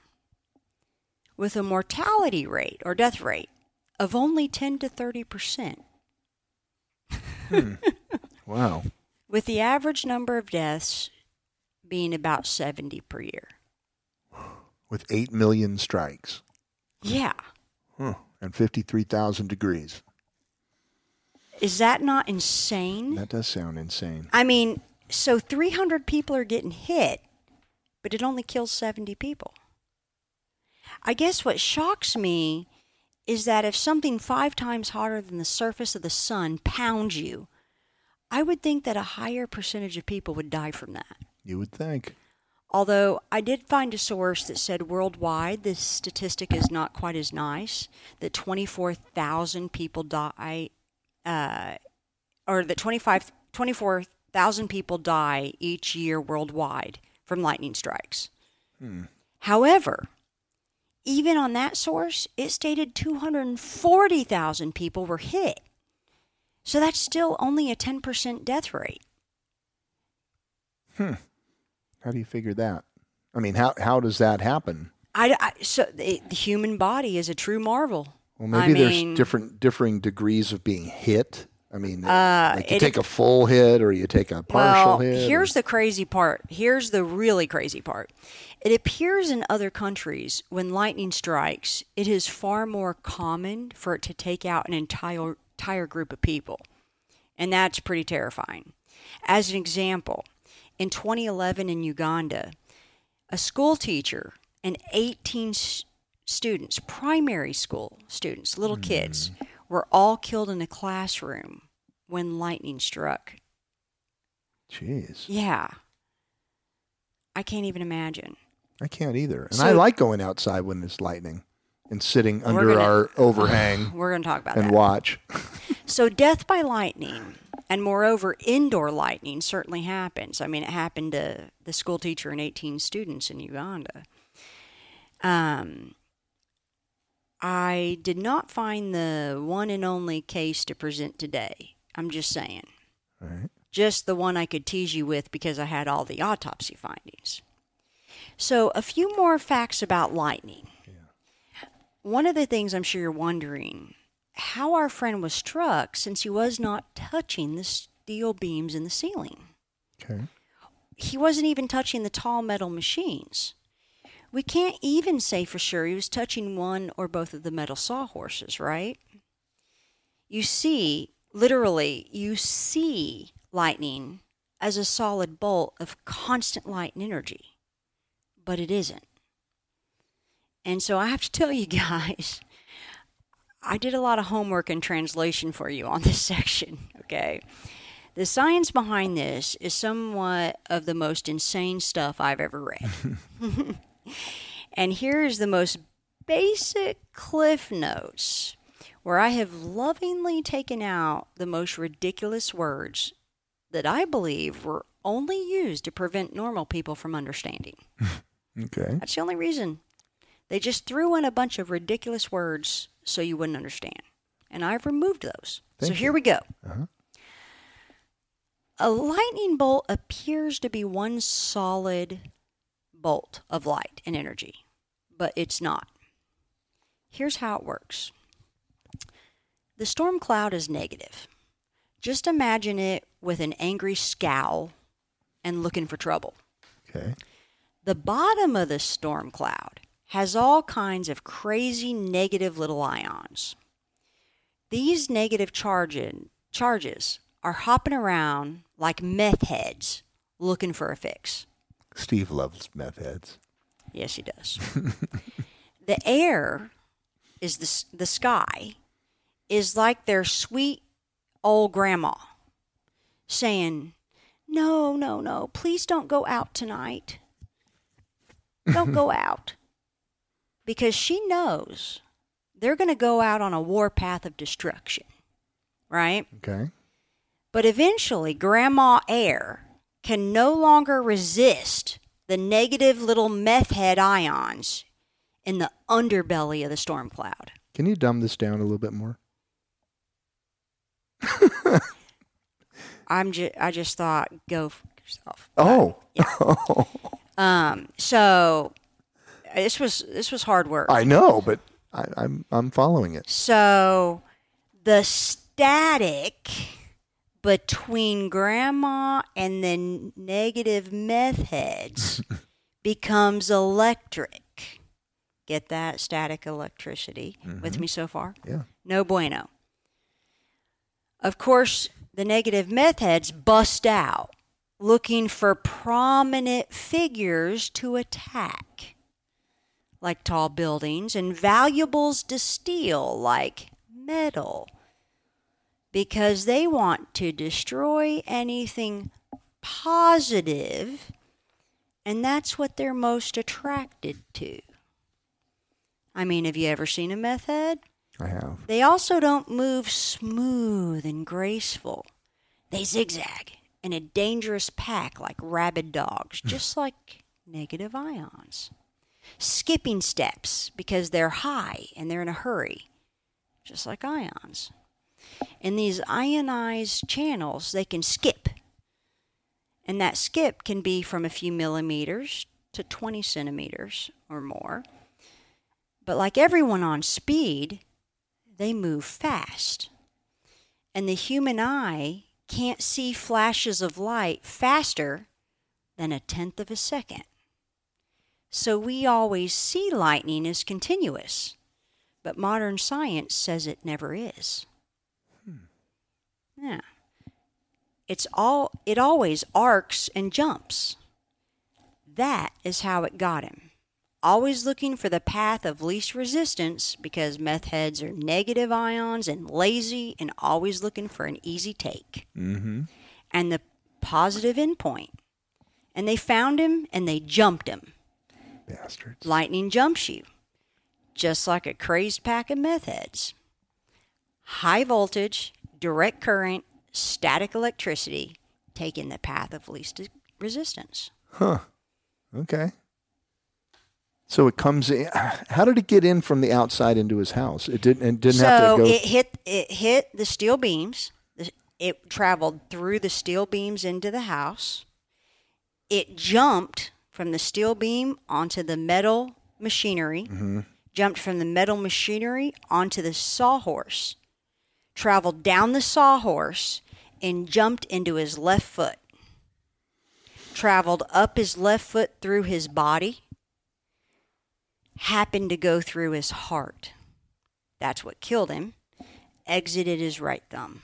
with a mortality rate or death rate of only 10 to 30 percent. Hmm. Wow. with the average number of deaths being about 70 per year. With eight million strikes. Yeah. Huh. And 53,000 degrees. Is that not insane? That does sound insane. I mean, so 300 people are getting hit, but it only kills 70 people. I guess what shocks me is that if something five times hotter than the surface of the sun pounds you, I would think that a higher percentage of people would die from that. You would think. Although I did find a source that said worldwide this statistic is not quite as nice, that 24,000 people die, uh, or that 25 24,000 people die each year worldwide from lightning strikes. However, even on that source, it stated 240,000 people were hit. So that's still only a 10% death rate. Hmm. How do you figure that? I mean, how how does that happen? I, I- so the, the human body is a true marvel. Well, maybe I mean- there's different differing degrees of being hit. I mean, Uh, like you take a full hit or you take a partial well, hit. or- here's the crazy part. Here's the really crazy part. It appears in other countries when lightning strikes, it is far more common for it to take out an entire entire group of people. And that's pretty terrifying. As an example, in 2011 in Uganda, a school teacher and 18 s- students, primary school students, little kids, were all killed in a classroom when lightning struck. Jeez, Yeah. I can't even imagine. I can't either. And So- I like going outside when it's lightning and sitting under gonna- our overhang We're going to talk about and that. watch. So, death by lightning, and moreover, indoor lightning certainly happens. I mean, it happened to the school teacher and 18 students in Uganda. Um, I did not find the one and only case to present today. I'm just saying. Right. just the one I could tease you with because I had all the autopsy findings. So, a few more facts about lightning. One of the things I'm sure you're wondering how our friend was struck since he was not touching the steel beams in the ceiling. Okay. He wasn't even touching the tall metal machines. We can't even say for sure he was touching one or both of the metal sawhorses, right? You see, literally, you see lightning as a solid bolt of constant light and energy, but it isn't. And so I have to tell you guys, I did a lot of homework and translation for you on this section, okay? The science behind this is somewhat of the most insane stuff I've ever read. and here is the most basic cliff notes where I have lovingly taken out the most ridiculous words that I believe were only used to prevent normal people from understanding. Okay. That's the only reason. They just threw in a bunch of ridiculous words so you wouldn't understand. And I've removed those. so Thank here we go. Uh-huh. A lightning bolt appears to be one solid bolt of light and energy, but it's not. Here's how it works the storm cloud is negative. Just imagine it with an angry scowl and looking for trouble. Okay. The bottom of the storm cloud has all kinds of crazy negative little ions. These negative charge- charges are hopping around like meth heads looking for a fix. Steve loves meth heads. Yes, he does. the air is the, the sky is like their sweet old grandma saying, No, no, no, please don't go out tonight. Don't go out. Because she knows they're going to go out on a warpath of destruction, right? Okay. But eventually, Grandma Air can no longer resist the negative little meth head ions in the underbelly of the storm cloud. Can you dumb this down a little bit more? I'm just, I just thought, go for yourself. Oh. Um, so this was this was hard work. I know, but I, I'm I'm following it. So the static between grandma and the negative meth heads becomes electric. Get that static electricity with mm-hmm. me so far? Yeah. No bueno. Of course, the negative meth heads bust out looking for prominent figures to attack, like tall buildings, and valuables to steal, like metal, because they want to destroy anything positive, and that's what they're most attracted to. I mean, have you ever seen a meth head? I have. They also don't move smooth and graceful. They zigzag in a dangerous pack like rabid dogs, hmm. just like negative ions. skipping steps because they're high and they're in a hurry, just like ions. In these ionized channels, they can skip. And that skip can be from a few millimeters to 20 centimeters or more. But like everyone on speed, they move fast. And the human eye can't see flashes of light faster than a tenth of a second. So we always see lightning as continuous, but modern science says it never is. Yeah. It's all it always arcs and jumps. That is how it got him. Always looking for the path of least resistance because meth heads are negative ions and lazy and always looking for an easy take. Mm-hmm. And the positive endpoint. And they found him and they jumped him. Bastards. Lightning jumps you, just like a crazed pack of meth heads. High voltage, direct current, static electricity, taking the path of least resistance. Huh. Okay. So it comes in. How did it get in from the outside into his house? It didn't. It didn't so have to go. it hit it hit the steel beams. It traveled through the steel beams into the house. It jumped from the steel beam onto the metal machinery. Mm-hmm. Jumped from the metal machinery onto the sawhorse. Traveled down the sawhorse and jumped into his left foot. Traveled up his left foot through his body. Happened to go through his heart. That's what killed him. Exited his right thumb.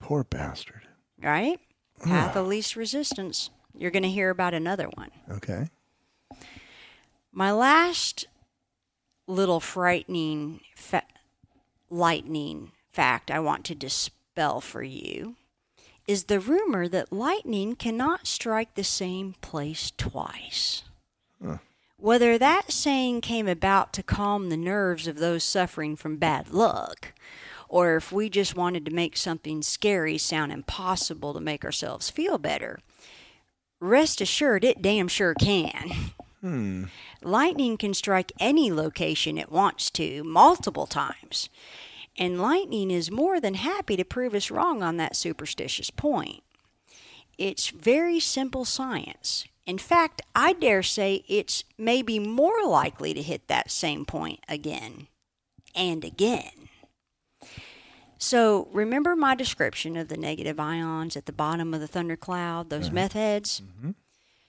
Poor bastard. Right? Path of least resistance. You're going to hear about another one. Okay. My last little frightening fa- lightning fact I want to dispel for you is the rumor that lightning cannot strike the same place twice. Whether that saying came about to calm the nerves of those suffering from bad luck, or if we just wanted to make something scary sound impossible to make ourselves feel better, rest assured it damn sure can. Hmm. Lightning can strike any location it wants to, multiple times. And lightning is more than happy to prove us wrong on that superstitious point. It's very simple science. In fact, I dare say it's maybe more likely to hit that same point again and again. So, remember my description of the negative ions at the bottom of the thundercloud, those uh-huh. meth heads? Mm-hmm.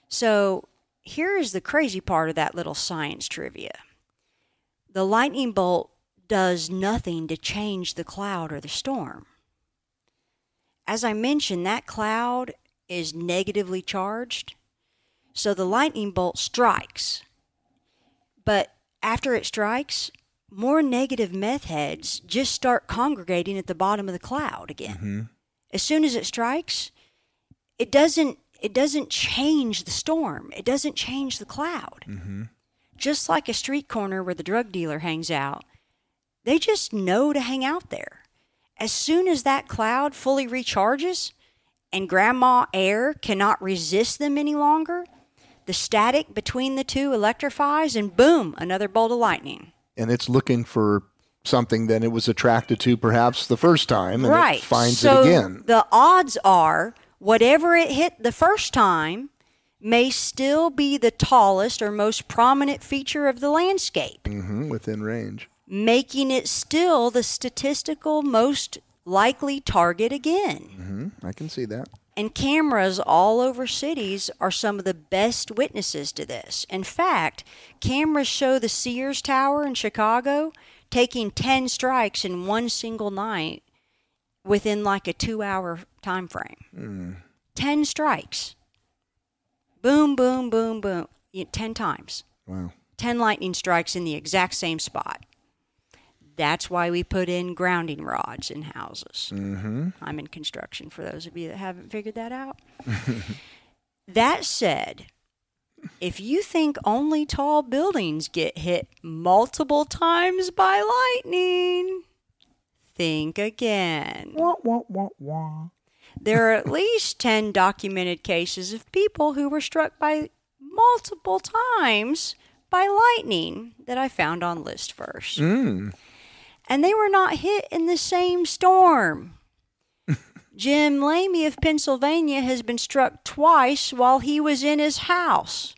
So, here is the crazy part of that little science trivia the lightning bolt does nothing to change the cloud or the storm. As I mentioned, that cloud is negatively charged, so the lightning bolt strikes. But after it strikes, more negative meth heads just start congregating at the bottom of the cloud again. Mm-hmm. As soon as it strikes, it doesn't it doesn't change the storm. It doesn't change the cloud. Mm-hmm. Just like a street corner where the drug dealer hangs out, they just know to hang out there. As soon as that cloud fully recharges and grandma air cannot resist them any longer, the static between the two electrifies and boom, another bolt of lightning. And it's looking for something that it was attracted to perhaps the first time, and right. it finds so it again. The odds are whatever it hit the first time may still be the tallest or most prominent feature of the landscape, Mm-hmm, within range. Making it still the statistical most likely target again. hmm I can see that. And cameras all over cities are some of the best witnesses to this. In fact, cameras show the Sears Tower in Chicago taking 10 strikes in one single night within like a two hour time frame. 10 strikes. Boom, boom, boom, boom. 10 times. Wow. 10 lightning strikes in the exact same spot. That's why we put in grounding rods in houses. hmm I'm in construction for those of you that haven't figured that out. that said, if you think only tall buildings get hit multiple times by lightning, think again. Wah, wah, wah, wah. There are at least 10 documented cases of people who were struck by multiple times by lightning that I found on Listverse. Mm. And they were not hit in the same storm. Jim Lamy of Pennsylvania has been struck twice while he was in his house,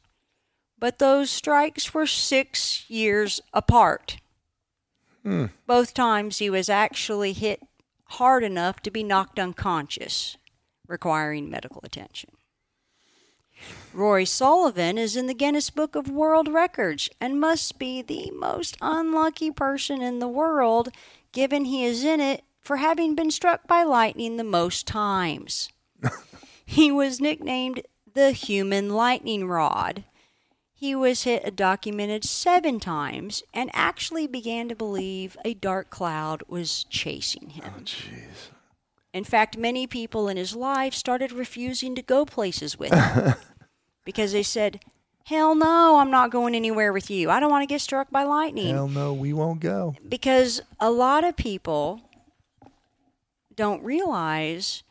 but those strikes were six years apart. Hmm. Both times he was actually hit hard enough to be knocked unconscious, requiring medical attention. Roy Sullivan is in the Guinness Book of World Records and must be the most unlucky person in the world, given he is in it for having been struck by lightning the most times. he was nicknamed the human lightning rod. He was hit a documented seven times and actually began to believe a dark cloud was chasing him. Oh, jeez. In fact, many people in his life started refusing to go places with him because they said, Hell no, I'm not going anywhere with you. I don't want to get struck by lightning. Hell no, we won't go. Because a lot of people don't realize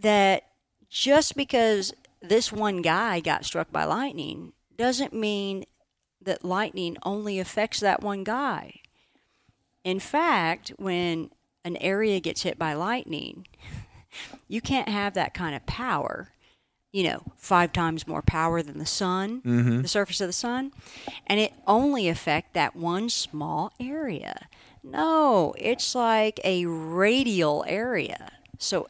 that just because this one guy got struck by lightning doesn't mean that lightning only affects that one guy. In fact, when an area gets hit by lightning, you can't have that kind of power. You know, five times more power than the sun, the surface of the sun, and it only affect that one small area. No, it's like a radial area. So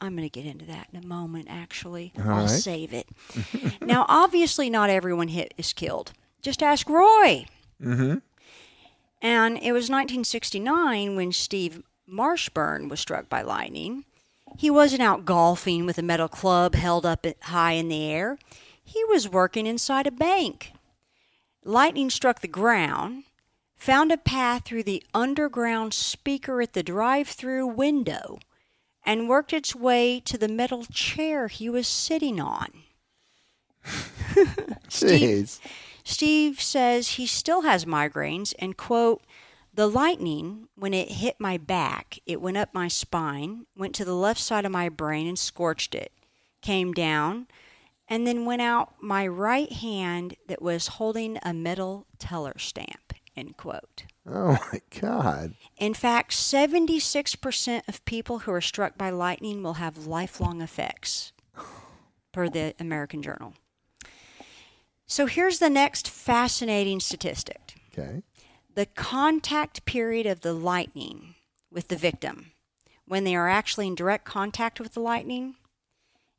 I'm going to get into that in a moment, actually. All I'll right. save it. now, obviously, not everyone hit is killed. Just ask Roy. Mm-hmm. And it was 1969 when Steve Marshburn was struck by lightning. He wasn't out golfing with a metal club held up high in the air. He was working inside a bank. Lightning struck the ground, found a path through the underground speaker at the drive through window, and worked its way to the metal chair he was sitting on. Steve, Jeez. Steve says he still has migraines and, quote, the lightning, when it hit my back, it went up my spine, went to the left side of my brain and scorched it, came down, and then went out my right hand that was holding a metal teller stamp, end quote. Oh my God. In fact, 76% of people who are struck by lightning will have lifelong effects, per the American Journal. So here's the next fascinating statistic Okay. the contact period of the lightning with the victim, when they are actually in direct contact with the lightning,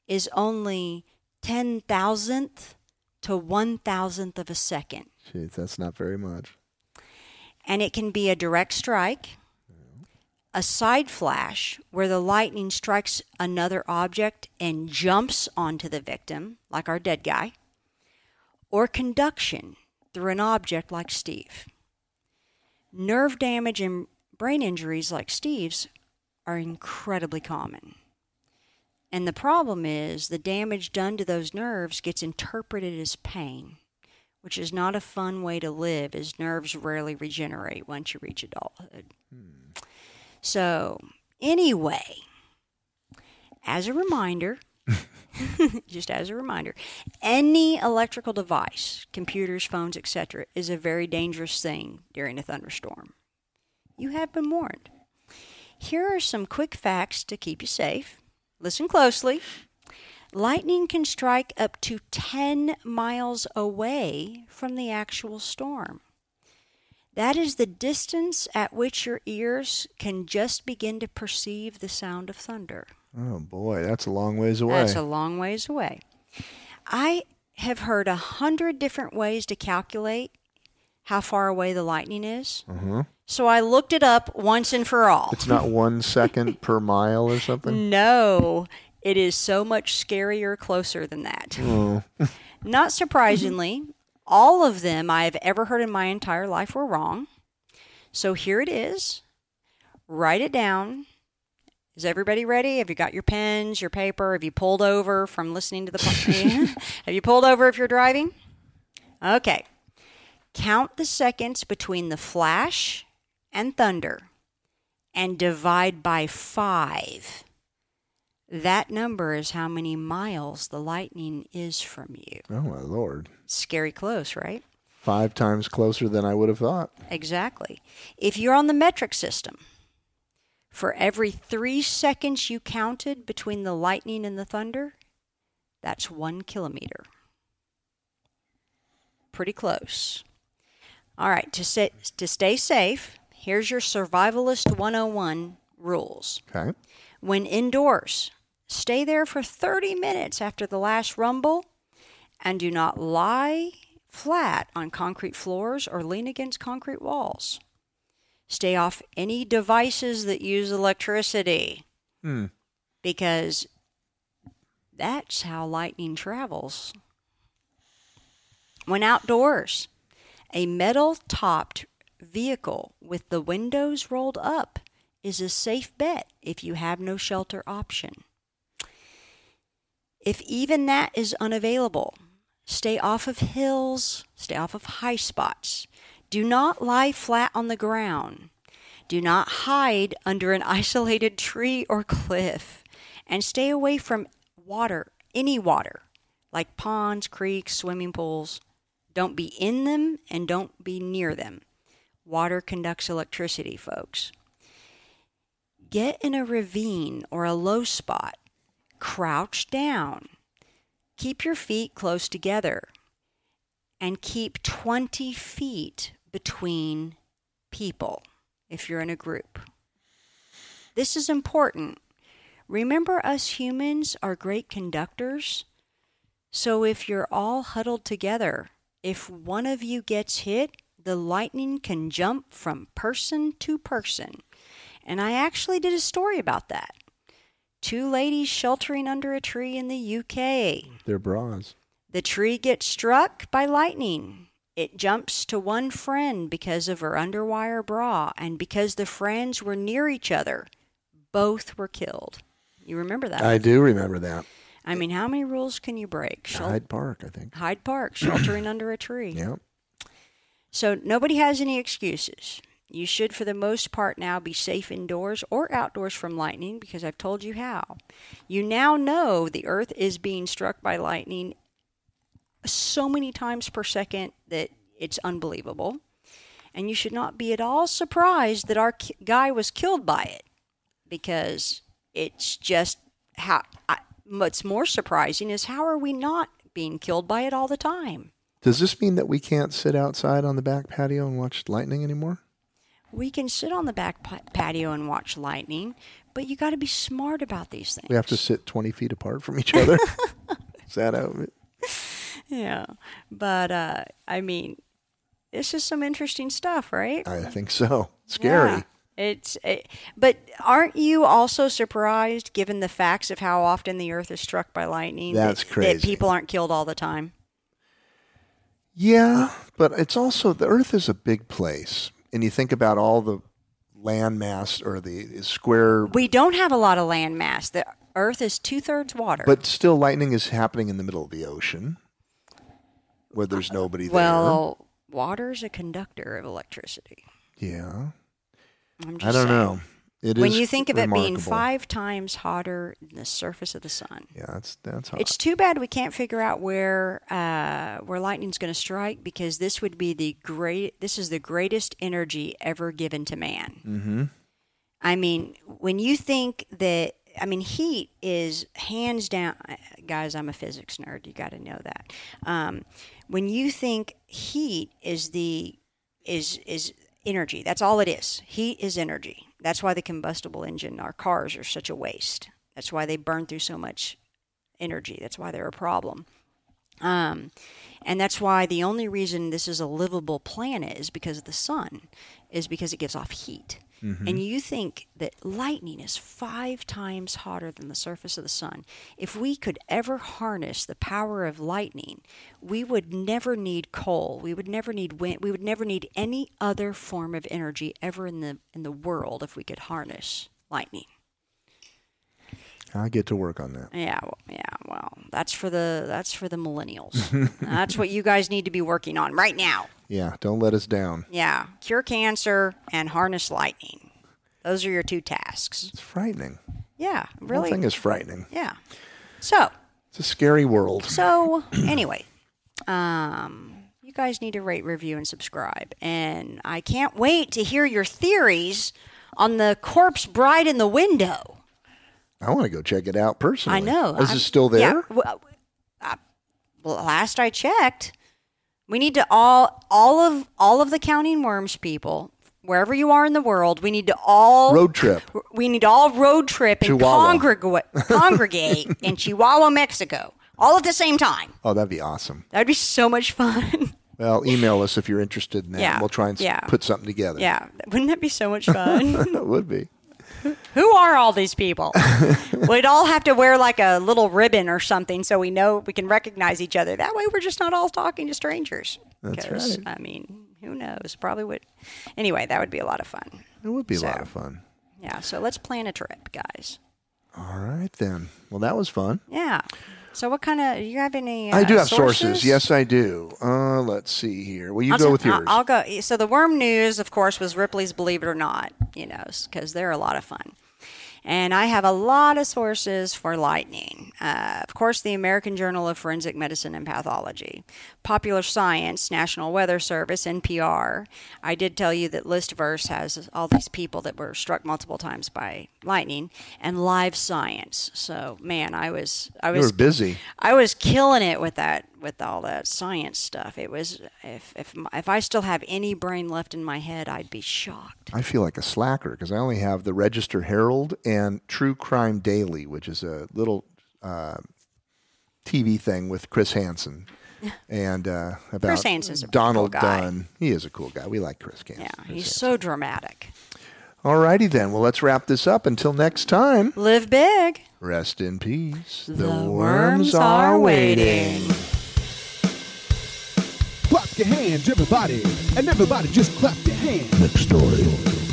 is only 10 thousandth to 1 thousandth of a second Jeez, that's not very much. and it can be a direct strike, a side flash where the lightning strikes another object and jumps onto the victim, like our dead guy, or conduction through an object like Steve. Nerve damage and brain injuries like Steve's are incredibly common. And the problem is the damage done to those nerves gets interpreted as pain which is not a fun way to live, as nerves rarely regenerate once you reach adulthood. Hmm. So, anyway, as a reminder, just as a reminder, any electrical device, computers, phones, etc., is a very dangerous thing during a thunderstorm. You have been warned. Here are some quick facts to keep you safe. Listen closely. Lightning can strike up to 10 miles away from the actual storm. That is the distance at which your ears can just begin to perceive the sound of thunder. Oh boy, that's a long ways away. That's a long ways away. I have heard a hundred different ways to calculate how far away the lightning is. uh-huh. So I looked it up once and for all. It's not one second per mile or something. No, it is so much scarier closer than that. Oh. Not surprisingly, all of them I have ever heard in my entire life were wrong. So here it is. Write it down. Is everybody ready? Have you got your pens, your paper? Have you pulled over from listening to the po- Have you pulled over if you're driving? Okay. Count the seconds between the flash and thunder and divide by 5. That number is how many miles the lightning is from you. Oh my lord. Scary close, right? Five times closer than I would have thought. Exactly. If you're on the metric system, for every three seconds you counted between the lightning and the thunder, that's one kilometer. Pretty close. All right, to, stay, to stay safe, here's your Survivalist 101 rules. Okay. When indoors, stay there for 30 minutes after the last rumble and do not lie flat on concrete floors or lean against concrete walls. Stay off any devices that use electricity Hmm. because that's how lightning travels. When outdoors, a metal topped vehicle with the windows rolled up is a safe bet if you have no shelter option. If even that is unavailable, stay off of hills, stay off of high spots. Do not lie flat on the ground. Do not hide under an isolated tree or cliff. And stay away from water, any water, like ponds, creeks, swimming pools. Don't be in them and don't be near them. Water conducts electricity, folks. Get in a ravine or a low spot. Crouch down. Keep your feet close together. And keep 20 feet between people if you're in a group. This is important. Remember, us humans are great conductors. So if you're all huddled together, if one of you gets hit, the lightning can jump from person to person. And I actually did a story about that. Two ladies sheltering under a tree in the UK. They're bras. The tree gets struck by lightning. It jumps to one friend because of her underwire bra, and because the friends were near each other, both were killed. You remember that? I do remember that. I mean, how many rules can you break? Shel- Hyde Park, I think. Hyde Park, sheltering under a tree. Yeah. So nobody has any excuses. You should, for the most part, now be safe indoors or outdoors from lightning because I've told you how. You now know the earth is being struck by lightning so many times per second that it's unbelievable. And you should not be at all surprised that our ki- guy was killed by it because it's just how. I, what's more surprising is how are we not being killed by it all the time? Does this mean that we can't sit outside on the back patio and watch lightning anymore? We can sit on the back pa- patio and watch lightning, but you got to be smart about these things. We have to sit 20 feet apart from each other? Is that it? Yeah, but uh, I mean, this is some interesting stuff, right? I think so. Scary. Yeah. It's, it, but aren't you also surprised, given the facts of how often the Earth is struck by lightning? That's that, crazy. That people aren't killed all the time. Yeah, but it's also the Earth is a big place, and you think about all the landmass or the square, We don't have a lot of landmass. The Earth is two thirds water. but still, lightning is happening in the middle of the ocean where there's nobody well, water is a conductor of electricity. Yeah, I'm just I don't saying. know. It when you think of it being five times hotter than the surface of the sun. yeah, that's that's hot. It's too bad we can't figure out where uh, where lightning's going to strike because this would be the great. This is the greatest energy ever given to man. mm-hmm. I mean, when you think that, I mean, heat is hands down. Guys, I'm a physics nerd. You got to know that. Um, when you think heat is the is is energy, that's all it is. Heat is energy. That's why the combustible engine, our cars, are such a waste. That's why they burn through so much energy. That's why they're a problem. Um, and that's why the only reason this is a livable planet is because of the sun, is because it gives off heat. And mm-hmm. you think that lightning is five times hotter than the surface of the sun. If we could ever harness the power of lightning, we would never need coal. We would never need wind. We would never need any other form of energy ever in the in the world if we could harness lightning. I get to work on that. Yeah, well, yeah. Well, that's for the that's for the millennials. that's what you guys need to be working on right now. Yeah, don't let us down. Yeah, cure cancer and harness lightning. Those are your two tasks. It's frightening. Yeah, really. thing is frightening. yeah. So, It's a scary world. so anyway, Um, you guys need to rate, review, and subscribe. And I can't wait to hear your theories on the corpse bride in the window. I want to go check it out personally. I know. Is I'm- it still there? Yeah. Well, uh, well, last I checked, we need to all all of all of the counting worms people, wherever you are in the world, we need to all Road trip. we need to all road trip and congregate congregate in Chihuahua, Mexico, all at the same time. Oh, that'd be awesome. That'd be so much fun. Well, email us if you're interested in that. Yeah, We'll try and yeah. put something together. yeah, wouldn't that be so much fun? it would be. Who are all these people? We'd all have to wear like a little ribbon or something so we know we can recognize each other. That way we're just not all talking to strangers. That's right. I mean, who knows? Probably would. Anyway, that would be a lot of fun. It would be a lot of fun. Yeah, so let's plan a trip, guys. All right then. Well, that was fun. Yeah. So what kind of, Do you have any uh, I do have sources. Yes, I do. Uh, let's see here. Well, you I'll go t- with yours. I'll, I'll go. So the worm news, of course, was Ripley's Believe It or Not, you know, because they're a lot of fun. And I have a lot of sources for lightning. Uh, of course, the American Journal of Forensic Medicine and Pathology, Popular Science, National Weather Service, NPR. I did tell you that Listverse has all these people that were struck multiple times by lightning, and Live Science. So, man, I was I you was were busy. I was killing it with that with all that science stuff. It was if if if I still have any brain left in my head, I'd be shocked. I feel like a slacker because I only have the Register Herald and True Crime Daily, which is a little uh, TV thing with Chris Hansen. And uh, about Chris Hansen's Donald cool. Dunn. He is a cool guy. We like Chris Hansen. Yeah, Chris he's Hansen. so dramatic. All righty then. Well, let's wrap this up. Until next time, Live big. rest in peace. The worms are waiting. Clap your hands, everybody. And everybody just clap your hands. Next story.